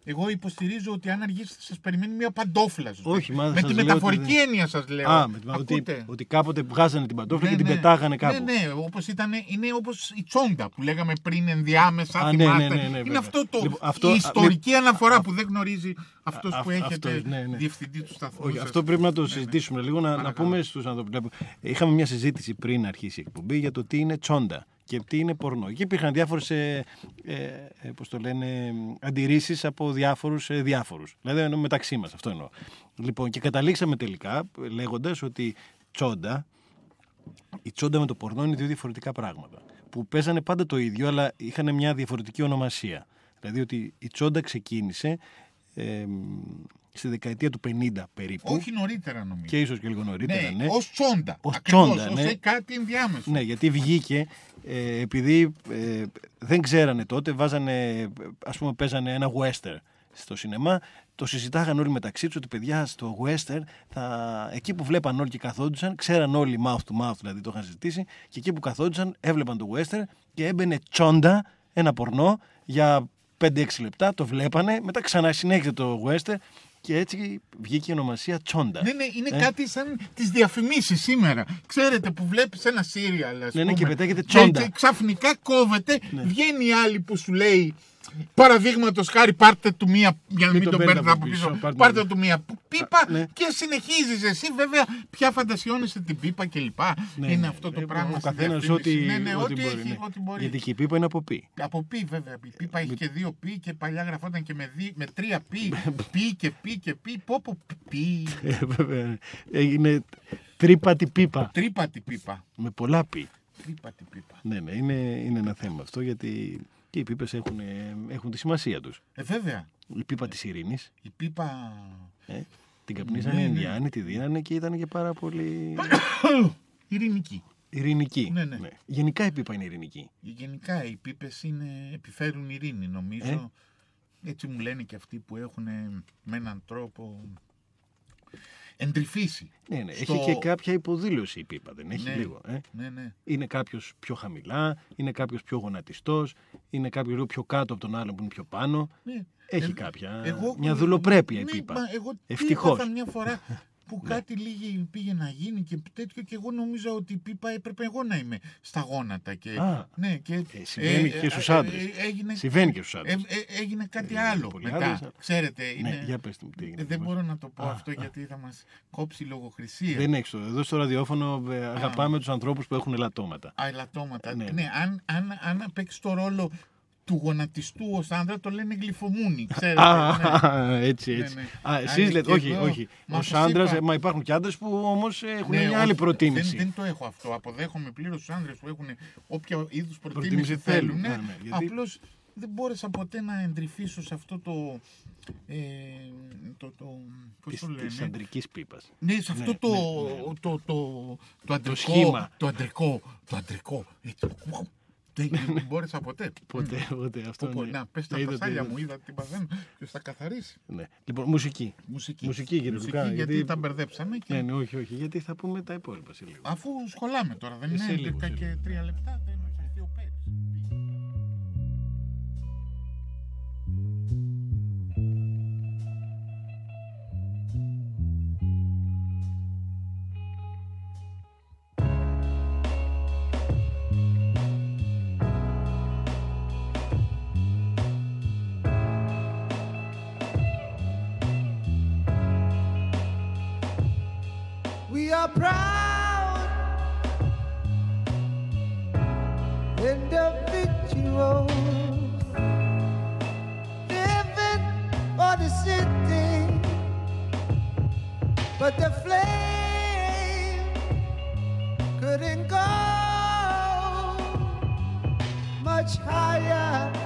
Εγώ υποστηρίζω ότι αν αργήσετε σας περιμένει μια παντόφλα. ζωή. Όχι, μα Με σας τη λέω μεταφορική ότι δεν- έννοια σας λέω. Α, με την- ότι, Ακούτε; ότι κάποτε βγάζανε την παντόφλα Ναι, και την ναι. πετάγανε κάπου. Ναι, ναι, όπως ήταν, είναι όπως η τσόντα που λέγαμε πριν ενδιάμεσα. Α, ναι, ναι, θυμάστε. ναι, ναι, είναι βέβαια. αυτό το. Λοιπόν, αυτό- η α, ιστορική αναφορά που δεν γνωρίζει αυτός Α, που α, έχετε αυτός, ναι, ναι. διευθυντή του σταθμού. Όχι, σας. αυτό πρέπει να το Ναι, ναι. συζητήσουμε λίγο, να, να Παρακαλώ. πούμε στους ανθρώπους. Είχαμε μια συζήτηση πριν αρχίσει η εκπομπή για το τι είναι τσόντα και τι είναι πορνό. Και υπήρχαν διάφορες, ε, ε, ε, πώς το λένε, αντιρρήσεις από διάφορους ε, διάφορους. Δηλαδή εννοώ μεταξύ μας, αυτό εννοώ. Λοιπόν, και καταλήξαμε τελικά ε, λέγοντας ότι τσόντα, η τσόντα με το πορνό είναι δύο διαφορετικά πράγματα. Που παίζανε πάντα το ίδιο, αλλά είχαν μια διαφορετική ονομασία. Δηλαδή ότι η τσόντα ξεκίνησε ε, στη δεκαετία του 50 περίπου. Όχι νωρίτερα νομίζω. Και ίσως και λίγο νωρίτερα, ναι, ναι. ως τσόντα. Ως Ακριβώς, τσόντα, ως ναι. κάτι ενδιάμεσο. Ναι, γιατί βγήκε ε, επειδή ε, δεν ξέρανε τότε, βάζανε, ας πούμε παίζανε ένα western στο σινεμά, το συζητάγαν όλοι μεταξύ τους ότι παιδιά στο western θα, εκεί που βλέπαν όλοι και καθόντουσαν, ξέραν όλοι mouth to mouth δηλαδή το είχαν συζητήσει και εκεί που καθόντουσαν έβλεπαν το western και έμπαινε τσόντα ένα πορνό για 5-6 λεπτά, το βλέπανε, μετά ξανά συνέχιζε το western και έτσι βγήκε η ονομασία τσόντας. Ναι, ναι, είναι Ε. κάτι σαν τις διαφημίσεις σήμερα. Ξέρετε που βλέπεις ένα σύριαλ. ας Ναι, ναι, πούμε, και πετάγεται τσόντα. Ναι. Και ξαφνικά κόβεται, βγαίνει η άλλη που σου λέει. Παραδείγματος χάρη, πάρτε του μία. Για να Μην μην τον τον παίρνετε παίρνετε από από πίσω, πίσω. πάρτε Πάρτε τον- του μία πίπα ναι. και συνεχίζεις εσύ. Βέβαια, πια φαντασιώνεσαι την πίπα κλπ. Ναι, είναι ναι. αυτό το Ε, πράγμα. Ο στη καθένας διαφήμιση. ό,τι, Ναι, ναι, ό,τι ό,τι μπορεί. έχει, ναι. ό,τι μπορεί. Γιατί και η πίπα είναι από πι. Από πι βέβαια. Η πίπα έχει και δύο πι και παλιά γραφόταν και με, δι, με τρία πι. πι και πι και πι. Πω πω πι. Ε, βέβαια. Έγινε τρύπατη πίπα. Τρύπατη πίπα. Με πολλά πι. Τρύπατη πίπα. Ναι, ναι, είναι, είναι ένα θέμα αυτό γιατί και οι πίπες έχουν, ε, έχουν τη σημασία τους. Ε, βέβαια. Η πίπα της ειρήνης, Η πίπα. ε, την καπνίζανε Ναι, οι ναι. Ινδιάνοι, τη δίνανε και ήταν και πάρα πολύ Ειρηνική. ειρηνική. Ναι, ναι. Γενικά η πίπα είναι ειρηνική. Γενικά οι πίπες είναι, επιφέρουν ειρήνη νομίζω. Έτσι μου λένε και αυτοί που έχουν με έναν τρόπο εντρυφήσει. Ναι, ναι. Στο- Έχει και κάποια υποδήλωση η πίπα, δεν έχει Ναι. λίγο. Ε. Ναι, ναι. Είναι κάποιος πιο χαμηλά, είναι κάποιος πιο γονατιστός, είναι κάποιος λίγο πιο κάτω από τον άλλον που είναι πιο πάνω. ναι. Έχει Ε, κάποια. εγώ- μια δουλοπρέπεια η ναι, πίπα. μα εγώ τι Ευτυχώς. έπαθα μια φορά που κάτι λίγη πήγε να γίνει και τέτοιο και εγώ νόμιζα ότι η πίπα έπρεπε εγώ να είμαι στα γόνατα. Και, Α. ναι, και, συμβαίνει και στους άντρες. έγινε, Συμβαίνει και στους άντρες. ε, ε, έγινε κάτι Ε, άλλο πολλοί μετά. άντρες, Ξέρετε, Ναι, είναι, για πες μου τι έγινε. ε, δεν μπορώ να το πω Α, αυτό γιατί θα μας κόψει η λογοκρισία. Δεν έχει το. Εδώ στο ραδιόφωνο ε, αγαπάμε τους ανθρώπους που έχουν ελαττώματα. Α, ελαττώματα. Ναι, Ναι, ναι. αν, αν, αν παίξει το ρόλο του γονατιστού ως άντρα το λένε γλυφομούνι, ξέρετε. Α, ναι. έτσι, έτσι. Ναι, ναι. Α, εσείς λέτε, όχι, εδώ, όχι. Ω άντρα, ε, μα υπάρχουν και άντρε που όμως έχουν ναι, μια όχι, άλλη προτίμηση. Δεν, δεν το έχω αυτό. Αποδέχομαι πλήρως τους άντρε που έχουν όποια είδους προτίμηση, προτίμηση θέλουν. Ναι, ναι, γιατί... Απλώς δεν μπόρεσα ποτέ να εντρυφήσω σε αυτό το. Ε, το, το πώς το λένε; Της αντρικής πίπας. Ναι, σε αυτό ναι, το, Το, το, το, αντρικό, το αντρικό. Το αντρικό. Ε, δεν μπόρεσα ποτέ. ποτέ, ναι. ποτέ. Αυτό Οπό, ναι. Να, πες τα πασάλια μου, είδα τι παθαίνω. Ποιος θα καθαρίσει. Ναι. Λοιπόν, μουσική. Μουσική, μουσική κύριε Λουκά. Γιατί, γιατί τα μπερδέψαμε. Και... Ναι, ναι, όχι, όχι. Γιατί θα πούμε τα υπόλοιπα σε λίγο. Αφού σχολάμε τώρα, δεν ε, είναι 11 και 3 λεπτά. Δεν... We are proud individuals living for the city, but the flame couldn't go much higher.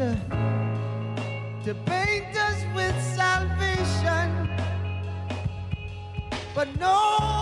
to paint us with salvation. But no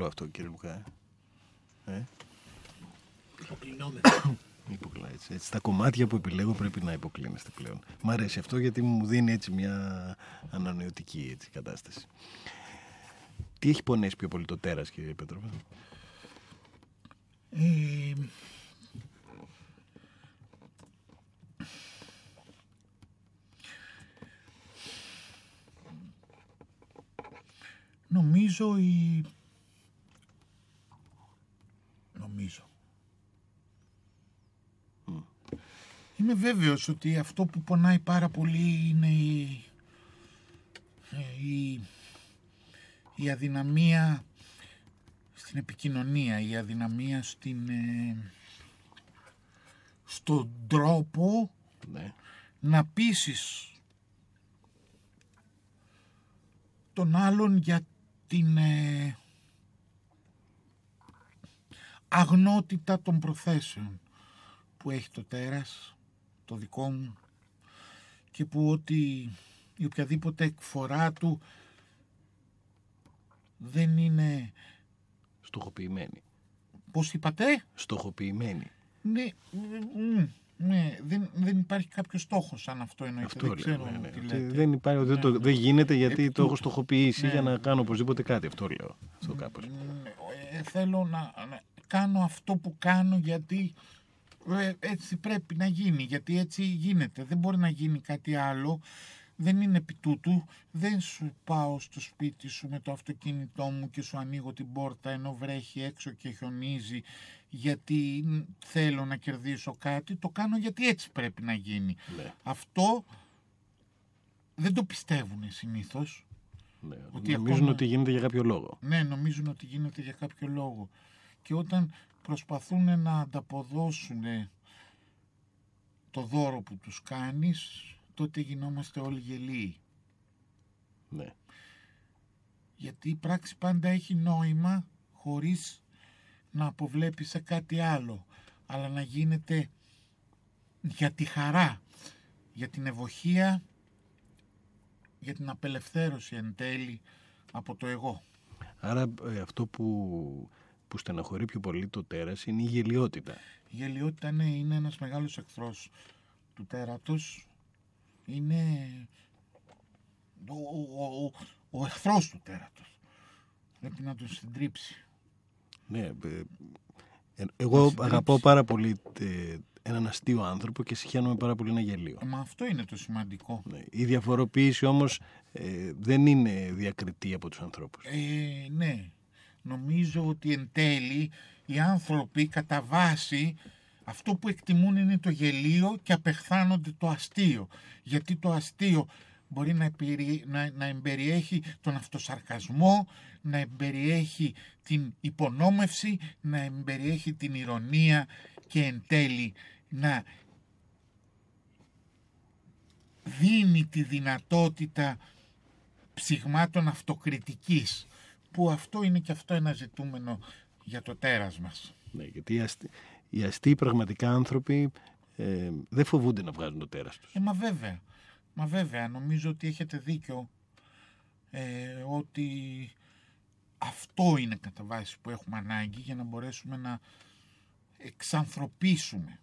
καλό αυτό, κύριε Λουκά. Ε, Υποκλεινόμεθα. υποκλα- έτσι, έτσι. Τα κομμάτια που επιλέγω πρέπει να υποκλίνεστε πλέον. Μ' αρέσει αυτό γιατί μου δίνει έτσι μια ανανεωτική έτσι, κατάσταση. Τι έχει πονέσει πιο πολύ το τέρας, κύριε Πέτροβα. Ε, νομίζω η... Νομίζω. Είμαι βέβαιος ότι αυτό που πονάει πάρα πολύ είναι η, ε, η, η αδυναμία στην επικοινωνία, η αδυναμία στην, ε, στον τρόπο Ναι. να πείσεις τον άλλον για την ε, αγνότητα των προθέσεων που έχει το τέρας, το δικό μου και που ότι η οποιαδήποτε εκφορά του δεν είναι, Στοχοποιημένη. πώς είπατε, Στοχοποιημένη. ναι, μ, ναι δεν, δεν υπάρχει κάποιος στόχος σαν αυτό εννοείται. Αυτό δεν λέω. ξέρω ναι, ναι. τι Ότι λέτε. Δεν, υπάρχει, δεν, το, Ναι, δεν γίνεται γιατί Επί το έχω τούτου. στοχοποιήσει Ναι. για να κάνω οπωσδήποτε κάτι. Αυτό λέω. Αυτό κάπως. Ε, θέλω να, να κάνω αυτό που κάνω γιατί ε, έτσι πρέπει να γίνει, γιατί έτσι γίνεται. Δεν μπορεί να γίνει κάτι άλλο. Δεν είναι επί τούτου. Δεν σου πάω στο σπίτι σου με το αυτοκίνητό μου και σου ανοίγω την πόρτα ενώ βρέχει έξω και χιονίζει γιατί μ, θέλω να κερδίσω κάτι. Το κάνω γιατί έτσι πρέπει να γίνει. Ναι, Αυτό δεν το πιστεύουν συνήθως. ναι. Ότι Νομίζουν ακόμα- ότι γίνεται για κάποιο λόγο. Ναι, νομίζουν ότι γίνεται για κάποιο λόγο. Και όταν προσπαθούν να ανταποδώσουν το δώρο που τους κάνεις, τότε γινόμαστε όλοι γελοί. Ναι. Γιατί η πράξη πάντα έχει νόημα χωρίς να αποβλέπει σε κάτι άλλο, αλλά να γίνεται για τη χαρά, για την ευοχία, για την απελευθέρωση εν τέλει από το εγώ. Άρα ε, αυτό που, που στεναχωρεί πιο πολύ το τέρας είναι η γελιότητα. Η γελιότητα ναι, είναι ένας μεγάλος εχθρός του τέρατος. Είναι ο, ο, ο, ο εχθρός του τέρατος. Πρέπει να τον συντρίψει. Ναι, ε, ε, εγώ συντρίψει. αγαπώ πάρα πολύ ε, έναν αστείο άνθρωπο και συχαίνομαι πάρα πολύ ένα γελίο. Ε, Μα αυτό είναι το σημαντικό. Ναι. Η διαφοροποίηση όμως ε, δεν είναι διακριτή από τους ανθρώπους. Ε, ναι, νομίζω ότι εν τέλει οι άνθρωποι κατά βάση αυτό που εκτιμούν είναι το γελίο και απεχθάνονται το αστείο. Γιατί το αστείο μπορεί να, επηρε- να, να εμπεριέχει τον αυτοσαρκασμό, να εμπεριέχει την υπονόμευση, να εμπεριέχει την ηρωνία και εν τέλει να δίνει τη δυνατότητα ψηγμάτων αυτοκριτικής που αυτό είναι και αυτό ένα ζητούμενο για το τέρας μας. Ναι, γιατί οι, αστι... οι αστείοι πραγματικά άνθρωποι ε, δεν φοβούνται να βγάζουν το τέρας τους. Ε, μα βέβαια, μα βέβαια, νομίζω ότι έχετε δίκιο ε, ότι αυτό είναι κατά βάση που έχουμε ανάγκη για να μπορέσουμε να εξανθρωπίσουμε.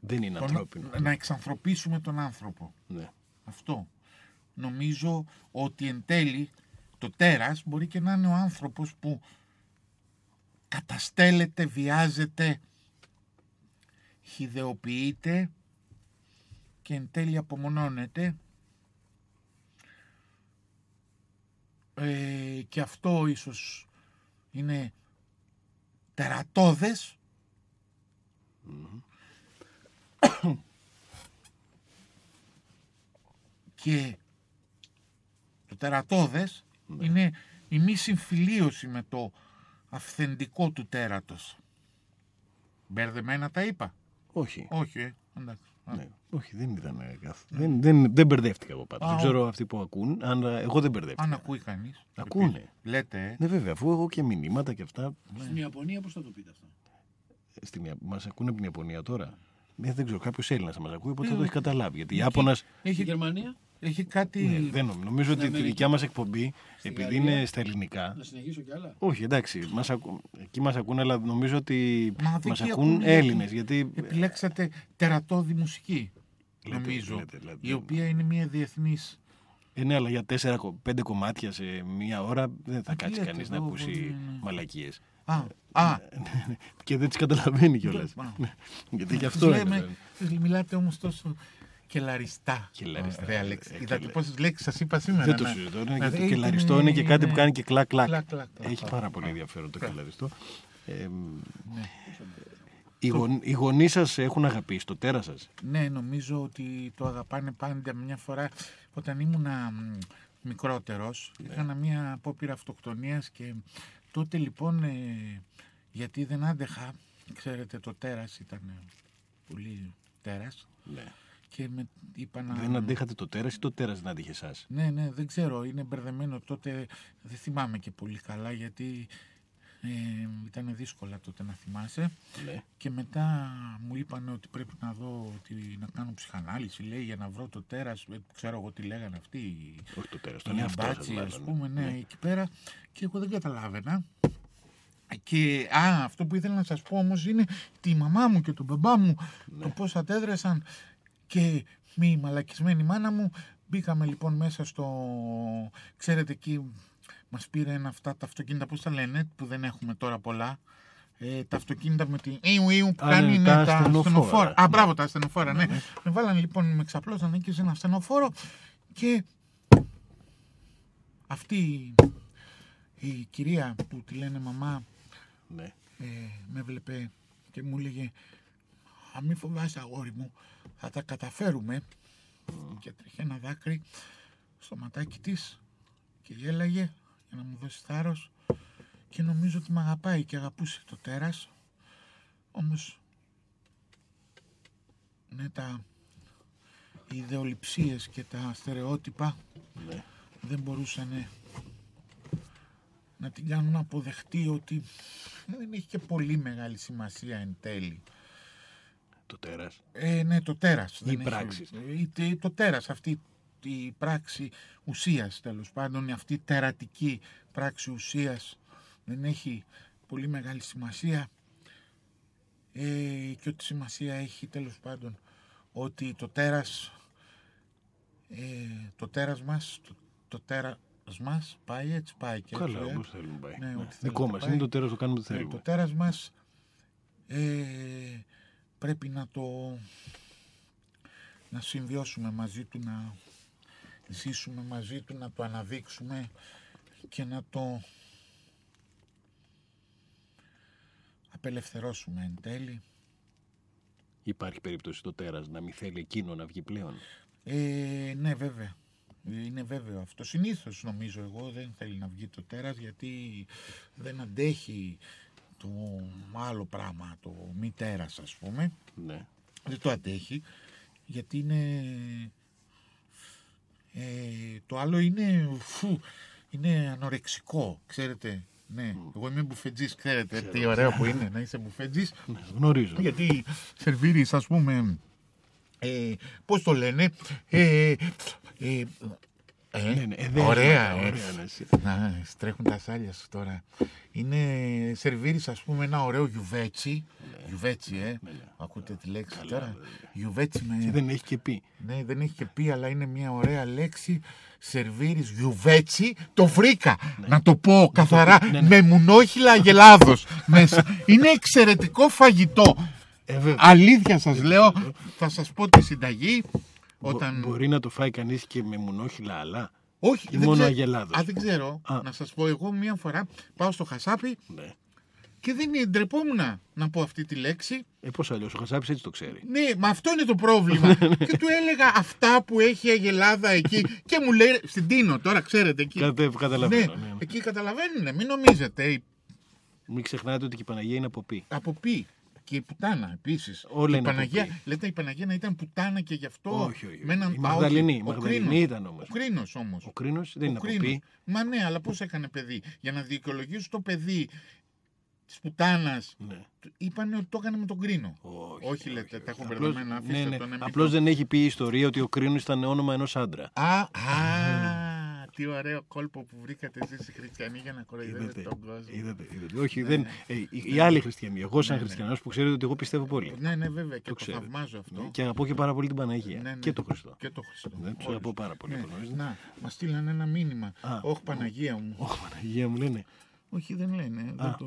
Δεν είναι τον- ανθρώπινο. να εξανθρωπίσουμε τον άνθρωπο. Ναι. Αυτό. Νομίζω ότι εν τέλει το τέρας μπορεί και να είναι ο άνθρωπος που καταστέλλεται, βιάζεται, χιδεοποιείται και εν τέλει απομονώνεται. Ε, και αυτό ίσως είναι τερατώδες. Και το τερατώδες είναι η μη συμφιλίωση με το αυθεντικό του τέρατος. Μπερδεμένα τα είπα. Όχι. Όχι, ε. εντάξει. Α. Ναι. Όχι, δεν ήταν ε, καθ... δεν, δεν, δεν μπερδεύτηκα εγώ πάντως. Α, Δεν ξέρω αυτοί που ακούν, αλλά εγώ δεν μπερδεύτηκα. Αν ακούει κανείς. Ακούνε. Λέτε, ε. Ναι, βέβαια, αφού έχω και μηνύματα και αυτά. Στην Ιαπωνία πώς θα το πείτε αυτό. Στην... Ια- Μας ακούνε από την Ιαπωνία τώρα. Ε, δεν ξέρω, κάποιο Έλληνα μα ακούει, οπότε Ε, θα το έχει καταλάβει. Γιατί οι Ιάπωνας, Στη Γερμανία. Έχει κάτι... Ναι, δεν νομίζω. Νομίζω ότι τη δικιά μας εκπομπή, επειδή Γαλλία. είναι στα ελληνικά. Να συνεχίσω κι άλλα. Όχι, εντάξει, μας ακού... εκεί μας ακούν, αλλά νομίζω ότι Μα μας εκεί ακούν ακούνε Έλληνες. γιατί Γιατί. Επιλέξατε τερατώδη μουσική, Λέτε, νομίζω, λέτε, λέτε. η οποία είναι μια διεθνής... Ε, ναι, αλλά για 4-5 κομμάτια σε μία ώρα δεν θα τι κάτσει λέτε, κανείς να εδώ, ακούσει ναι, ναι. μαλακίες. Α, α, και δεν τις καταλαβαίνει κιόλας. Α. Γιατί γι' Τους αυτό λέμε, είναι. τους μιλάτε όμως τόσο κελαριστά. Κελαριστά, Ωραία ε, λέξη. ε, Είδατε κελα- πόσες λέξεις σας είπα σήμερα. Δεν το να- συζητώ. να Είναι, γιατί το δείτε, κελαριστό είναι και κάτι που κάνει και κλακ κλακ. Κλακ, κλακ, κλακ. Έχει πάρα πολύ ενδιαφέρον το κελαριστό. Ε, Ναι. οι, γον, οι γονείς σας έχουν αγαπήσει το τέρας σας; Ναι, νομίζω ότι το αγαπάνε πάντα μια φορά. Όταν ήμουνα μ, μικρότερος, Ναι. έκανα μια απόπειρα αυτοκτονίας και τότε λοιπόν, ε, γιατί δεν άντεχα, ξέρετε το τέρας ήταν ε, πολύ τέρας Ναι. Και με είπα να... Δεν αντέχατε το τέρας ή το τέρας δεν άντυχε εσάς; Ναι, ναι, δεν ξέρω, είναι μπερδεμένο τότε, δεν θυμάμαι και πολύ καλά γιατί ε, ήταν δύσκολα τότε να θυμάσαι. Ναι. Και μετά μου είπαν ότι πρέπει να δω, ότι, να κάνω ψυχανάλυση, λέει, για να βρω το τέρας, ε, ξέρω εγώ τι λέγανε αυτοί. οι- Όχι το τέρας, οι τον εαυτό σας μπάτσοι, μάλλον. ας πούμε, ναι, εκεί πέρα. Και εγώ δεν καταλάβαινα. Και α, αυτό που ήθελα να σας πω όμως είναι τη μαμά μου και τον μπαμπά μου, Ναι. το πώς αντέδρασαν και μη μαλακισμένη μάνα μου. Μπήκαμε λοιπόν μέσα στο, ξέρετε εκεί μας πήρε ένα αυτά τα αυτοκίνητα, πώς τα λένε, που δεν έχουμε τώρα πολλά. Ε, τα αυτοκίνητα με την Ιου Ιου που Α, κάνει ναι, ναι, τα τα ασθενοφόρα. ασθενοφόρα. Α, Ναι. μπράβο, τα ασθενοφόρα, ναι. Με βάλανε λοιπόν, με ξαπλώσανε εκεί σε ένα ασθενοφόρο και αυτή η κυρία που τη λένε μαμά Ναι. ε, με βλέπε και μου έλεγε «Α, μη φοβάσαι αγόρι μου, θα τα καταφέρουμε». Και τρέχει ένα δάκρυ στο ματάκι της και γέλαγε για να μου δώσει θάρρος και νομίζω ότι με αγαπάει και αγαπούσε το τέρας. Όμως, ναι, τα οι ιδεολειψίες και τα στερεότυπα Ναι. δεν μπορούσαν να την κάνουν να αποδεχτεί ότι δεν έχει και πολύ μεγάλη σημασία εν τέλει. Το τέρας. Ε, ναι, το τέρας. δεν έχει- πράξεις. Ε, είτε το τέρας, αυτή η πράξη ουσίας τέλος πάντων, αυτή η τερατική πράξη ουσίας δεν έχει πολύ μεγάλη σημασία ε, και ότι σημασία έχει τέλος πάντων ότι το τέρας ε, το τέρας μας το, το τέρας μας πάει έτσι πάει και Καλά, έτσι, ε. όπως θέλουμε πάει. Ναι, Ναι. ό,τι Δικό θέλετε μας πάει. είναι το τέρας, το κάνουμε ό,τι Ναι, θέλουμε. το τέρας μας ε, πρέπει να το να συμβιώσουμε μαζί του, να ζήσουμε μαζί του, να το αναδείξουμε και να το απελευθερώσουμε εν τέλει. Υπάρχει περίπτωση το τέρας να μην θέλει εκείνο να βγει πλέον; Ε, ναι, βέβαια. Είναι βέβαιο αυτό. Συνήθως νομίζω εγώ δεν θέλει να βγει το τέρας γιατί δεν αντέχει το άλλο πράγμα, το μη τέρας ας πούμε. Ναι. Δεν το αντέχει γιατί είναι... Ε, το άλλο είναι, φου, είναι ανορεξικό, ξέρετε. Ναι, εγώ είμαι μπουφετζής, ξέρετε τι ωραίο που είναι να είσαι μπουφετζής. Ναι, γνωρίζω. Γιατί σερβίρεις ας πούμε, ε, πώς το λένε, ε, ε, ε, Ναι, ναι, ε, δεν ωραία, είναι, ε. ωραία, ναι, εσύ. Να, στρέχουν τα σάλια σου τώρα. Είναι σερβίρεις ας πούμε ένα ωραίο γιουβέτσι. Γιουβέτσι, ε. Ακούτε τη λέξη τώρα. Γιουβέτσι με... Και δεν έχει και πει. Ναι, δεν έχει και πει, αλλά είναι μια ωραία λέξη. Σερβίρεις γιουβέτσι. Το βρήκα, να το πω καθαρά, με μουνόχυλα αγελάδος μέσα. Είναι εξαιρετικό φαγητό. Ε, βέβαια. Αλήθεια σας λέω, θα σας πω τη συνταγή. Όταν... Μπο- Μπορεί να το φάει κανείς και με μουνόχυλα αλλά. Όχι, ή δεν μόνο ξέρω. αγελάδος. Α, δεν ξέρω. Α. Να σας πω, εγώ μία φορά πάω στο χασάπι Ναι. και δεν ντρεπόμουν να πω αυτή τη λέξη. Ε, πώς αλλιώς, ο Χασάπης έτσι το ξέρει. Ναι, μα αυτό είναι το πρόβλημα. και του έλεγα αυτά που έχει η Αγελάδα εκεί. και μου λέει, στην Τίνο, τώρα ξέρετε εκεί. Κατε- καταλαβαίνω, ναι, ναι. εκεί καταλαβαίνουν, μην νομίζετε. Μην ξεχνάτε ότι και η Παναγία είναι από πει. Από πει. Και η πουτάνα επίσης. Όλα η είναι από Παναγία, πει. λέτε η Παναγία να ήταν πουτάνα και γι' αυτό. Όχι, όχι, όχι. με έναν- Η Α, Μαγδαληνή, όχι, η ο Μαγδαληνή Κρίνος. ήταν όμως. Ο Κρίνος όμως. Ο κρίνος δεν είναι Ο από Κρίνος. πει. Μα ναι, αλλά πώς έκανε παιδί; Για να δικαιολογήσει το παιδί της πουτάνας, Ναι. είπαν ότι το έκανε με τον Κρίνο. Όχι, Όχι, λέτε, τα έχω Απλώς- μπερδεμένα. Αφήστε ναι, ναι. το, ναι, μην Απλώς το- δεν έχει πει η ιστορία ότι ο Κρίνος ήταν όνομα ενός άντρα. Α, α, τι ωραίο κόλπο που βρήκατε εσείς οι χριστιανοί για να κοροϊδεύετε Είδατε, τον κόσμο. είδατε, είδατε. Όχι, δεν, ε, οι, οι άλλοι χριστιανοί. Εγώ, σαν Ναι, ναι. χριστιανός που ξέρετε ότι εγώ πιστεύω πολύ. Ναι, ναι, βέβαια, και Το το, ξέρετε. θαυμάζω αυτό. Και αγαπώ και πάρα πολύ την Παναγία. Ναι, ναι. Και τον Χριστό. Και το Χριστό. Δεν τους Όλους. αγαπώ πάρα πολύ, Ναι. το γνωρίζετε. Να, μας στείλαν ένα μήνυμα. Α. Όχι Παναγία μου. Ωχ, Παναγία μου λένε. Όχι, δεν λένε. Δεν το, το, το,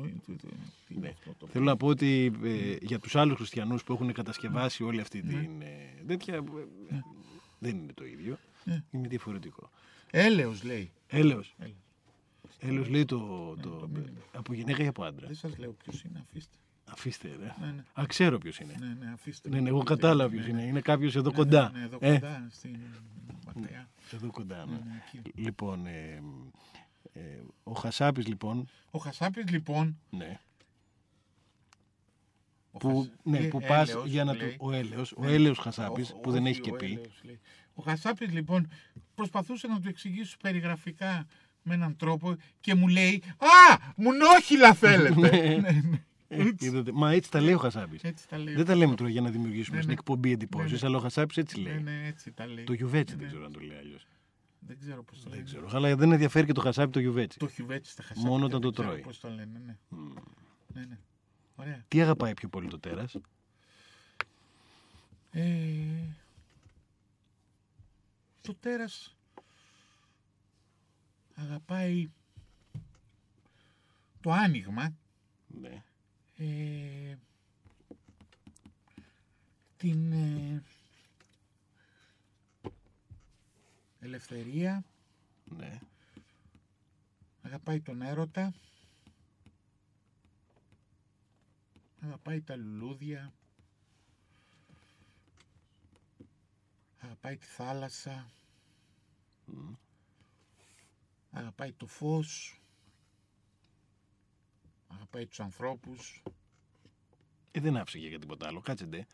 τι είναι Ναι. αυτό το Θέλω να πω ότι ε, για τους άλλους χριστιανούς που έχουν κατασκευάσει όλη αυτή την ε, τέτοια, ε, δεν είναι το ίδιο. Ναι. Είναι διαφορετικό. Έλεος λέει. Έλεος. Έλεος. Έλεος λέει το, το, το μήνυμα. από γυναίκα ή από άντρα; Δεν σας λέω ποιος είναι, αφήστε. Αφήστε, ρε. Ναι, ναι. Α, ξέρω ποιος είναι. Ναι, ναι, αφήστε. Ναι, ναι, εγώ κατάλαβα ποιος είναι. Είναι κάποιος εδώ Ναι, κοντά. Ναι, ναι, εδώ Ε, κοντά, στην Ματέα. Εδώ κοντά, ναι. Ναι, ναι, εκεί. Λοιπόν, ε, ε, ο Χασάπης λοιπόν, Ο Χασάπης λοιπόν, ναι, ο που, Χασ- ναι, ε, που πας έλεος, για να λέει. του, ο Έλεος, ο Ναι. Έλεος Χασάπης, Ο- που δεν όχι, έχει και ο πει, Έλεος, λέει. Ο Χασάπης λοιπόν προσπαθούσε να του εξηγήσει περιγραφικά με έναν τρόπο και μου λέει «Α, μουνόχυλα θέλετε». ναι, ναι. Ε, είδατε, μα έτσι τα λέει ο Χασάπης. Έτσι τα λέει. Δεν τα λέμε τώρα για να δημιουργήσουμε Ναι, στην ναι. εκπομπή εντυπώσεις, Ναι, ναι. αλλά ο Χασάπης έτσι Ναι, λέει. ναι, έτσι τα λέει. Το Γιουβέτσι Ναι, δεν ναι. ξέρω αν το λέει αλλιώς. Δεν ξέρω πώς το λένε. Δεν ξέρω. Αλλά δεν ενδιαφέρει και το Χασάπη το Γιουβέτσι. Το χιουβέτσι στα χασάπια. Μόνο δεν όταν το ξέρω τρώει. Πώς το λένε, ναι. Ναι, ναι. Ωραία. Τι αγαπάει πιο πολύ το τέρας; Ε, το τέρας αγαπάει το άνοιγμα, Ναι. ε, την ε, ελευθερία, ναι. αγαπάει τον έρωτα, αγαπάει τα λουλούδια, αγαπάει τη θάλασσα, αγαπάει το φως, αγαπάει τους ανθρώπους. Ε, δεν άφησε για τίποτα άλλο. Κάτσε ντε.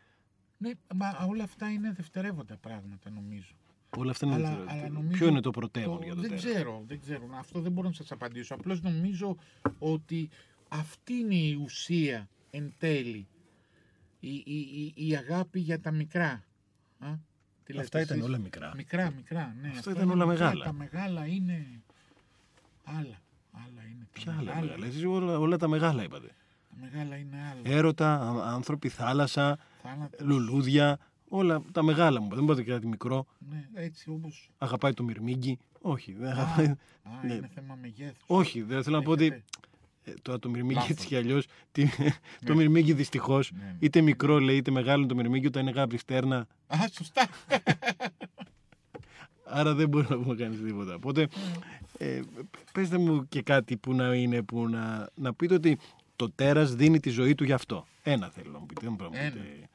Ναι, μα όλα αυτά είναι δευτερεύοντα πράγματα νομίζω. Όλα αυτά είναι Αλλά- δευτερεύοντα. αλλά νομίζω Ποιο είναι το πρωτεύον Το- για το δεν τέρας. ξέρω, δεν ξέρω. Αυτό δεν μπορώ να σας απαντήσω. Απλώς νομίζω ότι αυτή είναι η ουσία εν τέλει. Η, η, η, η αγάπη για τα μικρά. Α, τι λέτε Αυτά ήταν εσείς; όλα μικρά. Μικρά, μικρά, ναι. Αυτά Αυτό ήταν είναι όλα μικρά. μεγάλα. Τα μεγάλα είναι άλλα. Άλλα είναι. τα Ποια άλλα μεγάλα. μεγάλα; Εσείς όλα, όλα τα μεγάλα είπατε. Τα μεγάλα είναι άλλα. Έρωτα, α- άνθρωποι, θάλασσα, Θάνατος, λουλούδια. Όλα τα μεγάλα μου. Δεν μπορείτε και κάτι μικρό. Ναι, έτσι όπως... Αγαπάει το μυρμήγκι. Όχι. Δεν Α, αγαπάει. α, Ναι. είναι θέμα μεγέθους. Όχι, δεν θέλω να πω ότι. Έχετε- ε, Τώρα το μυρμήγκι Λάθος. έτσι κι αλλιώς. Το μυρμήγκι δυστυχώς. Ναι, ναι. Είτε μικρό λέει, είτε μεγάλο είναι το μυρμήγκι, όταν είναι γάπρι στέρνα. Α, σωστά. Άρα δεν μπορεί να πούμε κανεί τίποτα. Οπότε, ε, πέστε μου και κάτι που να είναι, που να, να πείτε ότι το τέρας δίνει τη ζωή του γι' αυτό. Ένα θέλω να μου πείτε. Δεν μπορώ να μου πείτε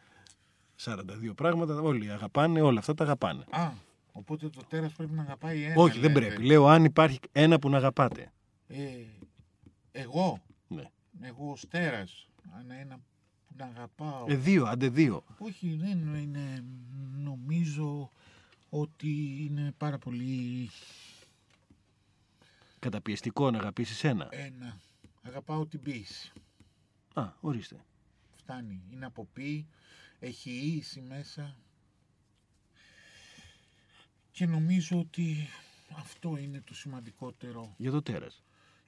42 πράγματα. Όλοι αγαπάνε, όλα αυτά τα αγαπάνε. Α, οπότε το τέρας πρέπει να αγαπάει ένα. Όχι, δεν λέτε. πρέπει. Λέω αν υπάρχει ένα που να αγαπάτε. Ε, εγώ, Ναι. εγώ ως τέρας, αν ένα που να αγαπάω. Ε, δύο, άντε δύο. Όχι, δεν είναι, νομίζω ότι είναι πάρα πολύ Καταπιεστικό να αγαπήσεις ένα. ένα. Αγαπάω την ποίηση. Α, ορίστε. Φτάνει. Είναι από ποίη, έχει ίηση μέσα. Και νομίζω ότι αυτό είναι το σημαντικότερο Για το τέρας.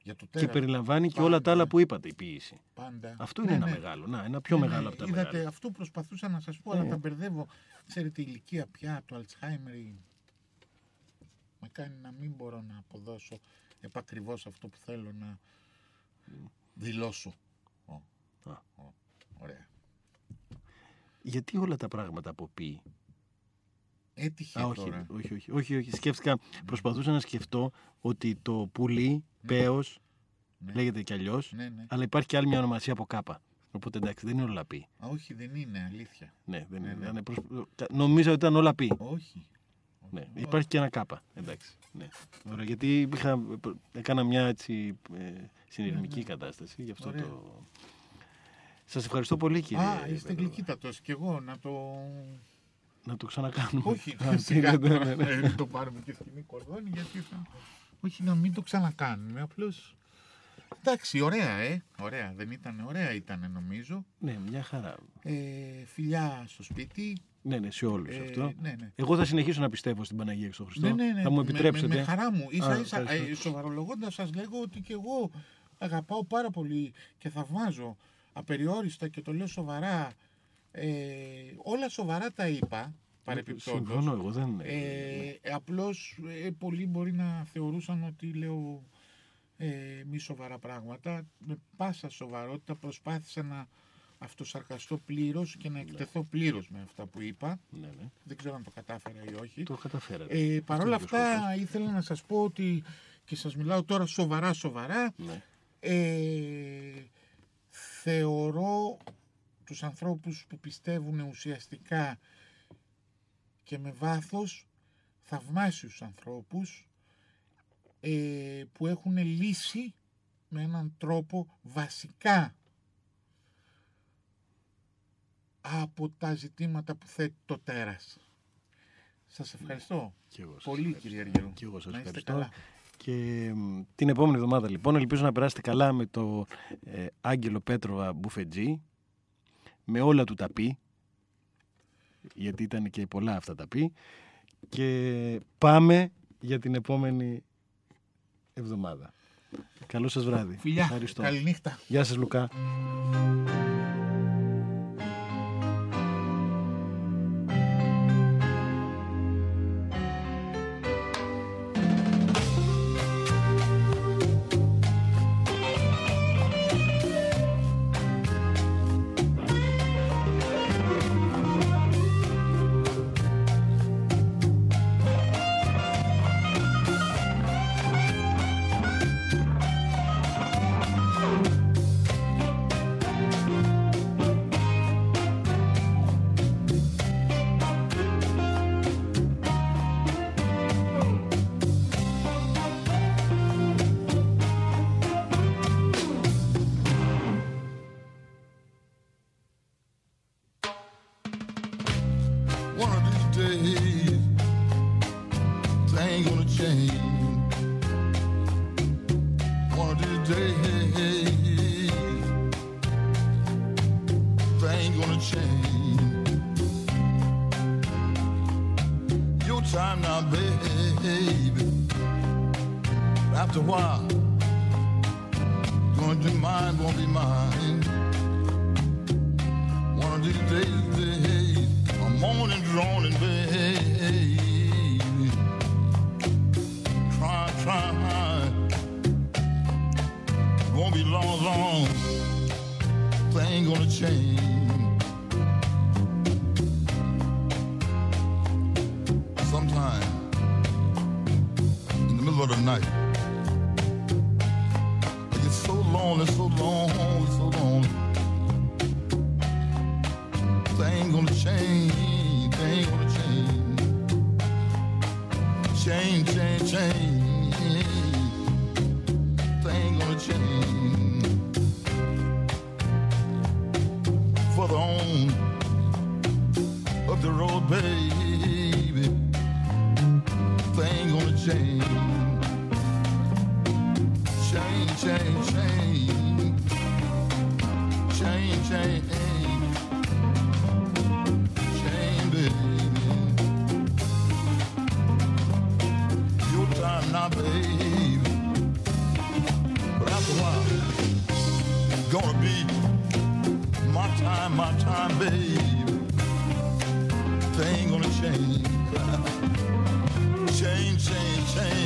Για το Και τέρας. περιλαμβάνει και όλα τα άλλα Πάντα. που είπατε, η ποίηση. Πάντα. Αυτό είναι Ναι, ένα ναι. μεγάλο. Να, ένα πιο Ναι, μεγάλο ναι, από τα είδατε, μεγάλα. αυτό προσπαθούσα να σας πω, αλλά τα μπερδεύω. Ξέρετε, η ηλικία πια, το Alzheimer, η- με κάνει να μην μπορώ να αποδώσω επακριβώς αυτό που θέλω να δηλώσω. Ω, Α. ω, Ωραία. Γιατί όλα τα πράγματα από πει. Έτυχε Α, όχι, τώρα. όχι, όχι, όχι, όχι. Σκέφτηκα, προσπαθούσα να σκεφτώ ότι το πουλί, πέος, Ναι. λέγεται κι αλλιώς, Ναι, ναι. αλλά υπάρχει και άλλη μια ονομασία από κάπα. Οπότε εντάξει, δεν είναι όλα πει. Α, όχι, δεν είναι αλήθεια. Ναι, δεν Ναι, είναι. ναι. ήταν προσ- Νομίζω ότι ήταν όλα πει. Όχι. Ναι, υπάρχει και ένα κάπα. Εντάξει. Ναι. Ωραία, γιατί είχα, έκανα μια έτσι ε, συνειρμική κατάσταση. Γι' αυτό Ναι, Ωραία. το. Σας ευχαριστώ πολύ κύριε. Α, είστε Πέτρο. γλυκύτατος κι εγώ να το... Να το ξανακάνουμε. Όχι, Α, σιγά ναι, ναι, τώρα, ναι. ε, μην το πάρουμε και σκηνή κορδόνι γιατί θα... Όχι, να μην το ξανακάνουμε, απλώς Εντάξει, ωραία, ε. Ωραία, δεν ήταν ωραία, ήταν νομίζω. Ναι, μια χαρά. Ε, φιλιά στο σπίτι. Ναι, ναι, σε όλους Ε, αυτό. ναι, ναι. Εγώ θα συνεχίσω να πιστεύω στην Παναγία και στον Χριστό. Ναι, ναι, ναι. Θα μου Με- επιτρέψετε. Με, με, χαρά μου. Ίσα Α, ίσα, ευχαριστώ. ε, σοβαρολογώντας σας λέγω ότι και εγώ αγαπάω πάρα πολύ και θαυμάζω απεριόριστα και το λέω σοβαρά. Ε, όλα σοβαρά τα είπα, παρεπιπτόντως. Συμφωνώ, εγώ δεν. Ε, απλώς ε, πολλοί μπορεί να θεωρούσαν ότι λέω ε, μη σοβαρά πράγματα. Με πάσα σοβαρότητα προσπάθησα να αυτοσαρκαστώ πλήρως και να εκτεθώ πλήρως με αυτά που είπα. Ναι, ναι. Δεν ξέρω αν το κατάφερα ή όχι. Το καταφέρατε. Ε, Παρ' όλα Αυτό είναι το αυτά ήθελα να σας πω ότι και σας μιλάω τώρα σοβαρά σοβαρά Ναι. ε, θεωρώ τους ανθρώπους που πιστεύουν ουσιαστικά και με βάθος θαυμάσιους ανθρώπους ε, που έχουν λύσει με έναν τρόπο βασικά από τα ζητήματα που θέτει το τέρας. Σας ευχαριστώ. Και εγώ σας Πολύ ευχαριστώ. κύριε Αργυρό. Και εγώ σας Να είστε ευχαριστώ. καλά. Και μ, την επόμενη εβδομάδα λοιπόν ελπίζω να περάσετε καλά με το ε, Άγγελο Πέτροβα Μπουφετζή με όλα του τα πει γιατί ήταν και πολλά αυτά τα πει και πάμε για την επόμενη εβδομάδα. Καλό σας βράδυ. Φιλιά, Ευχαριστώ. καληνύχτα. Γεια σας Λουκά. Change, change, change. Change, change. Shame, baby. Your time now, baby. But gonna be my time, my time, baby. Gonna change. change, change, change. Change,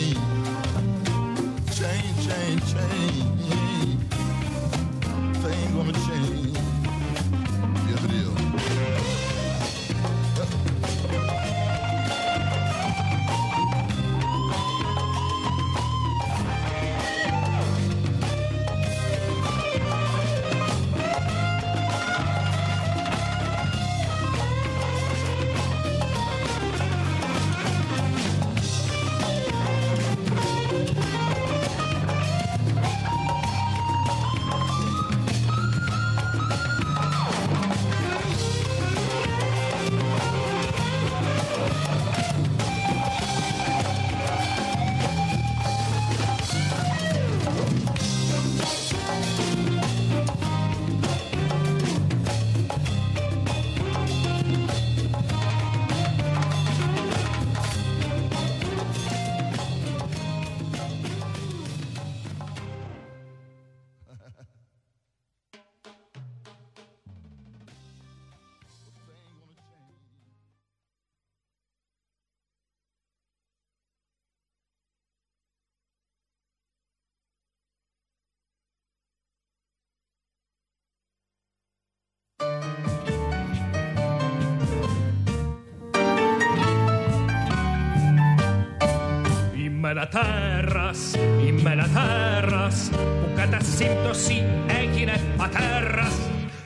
Είμαι η μελατέρας που κατά σύμπτωση έγινε πατέρας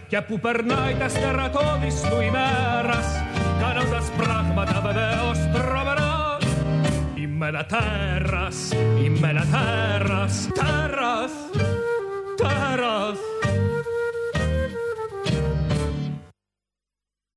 και που περνάει τα στερατόδης του ημέρας κάνοντας πράγματα βεβαίως τρομερά. Η είμαι η μελατέρας, τέρας, τέρας.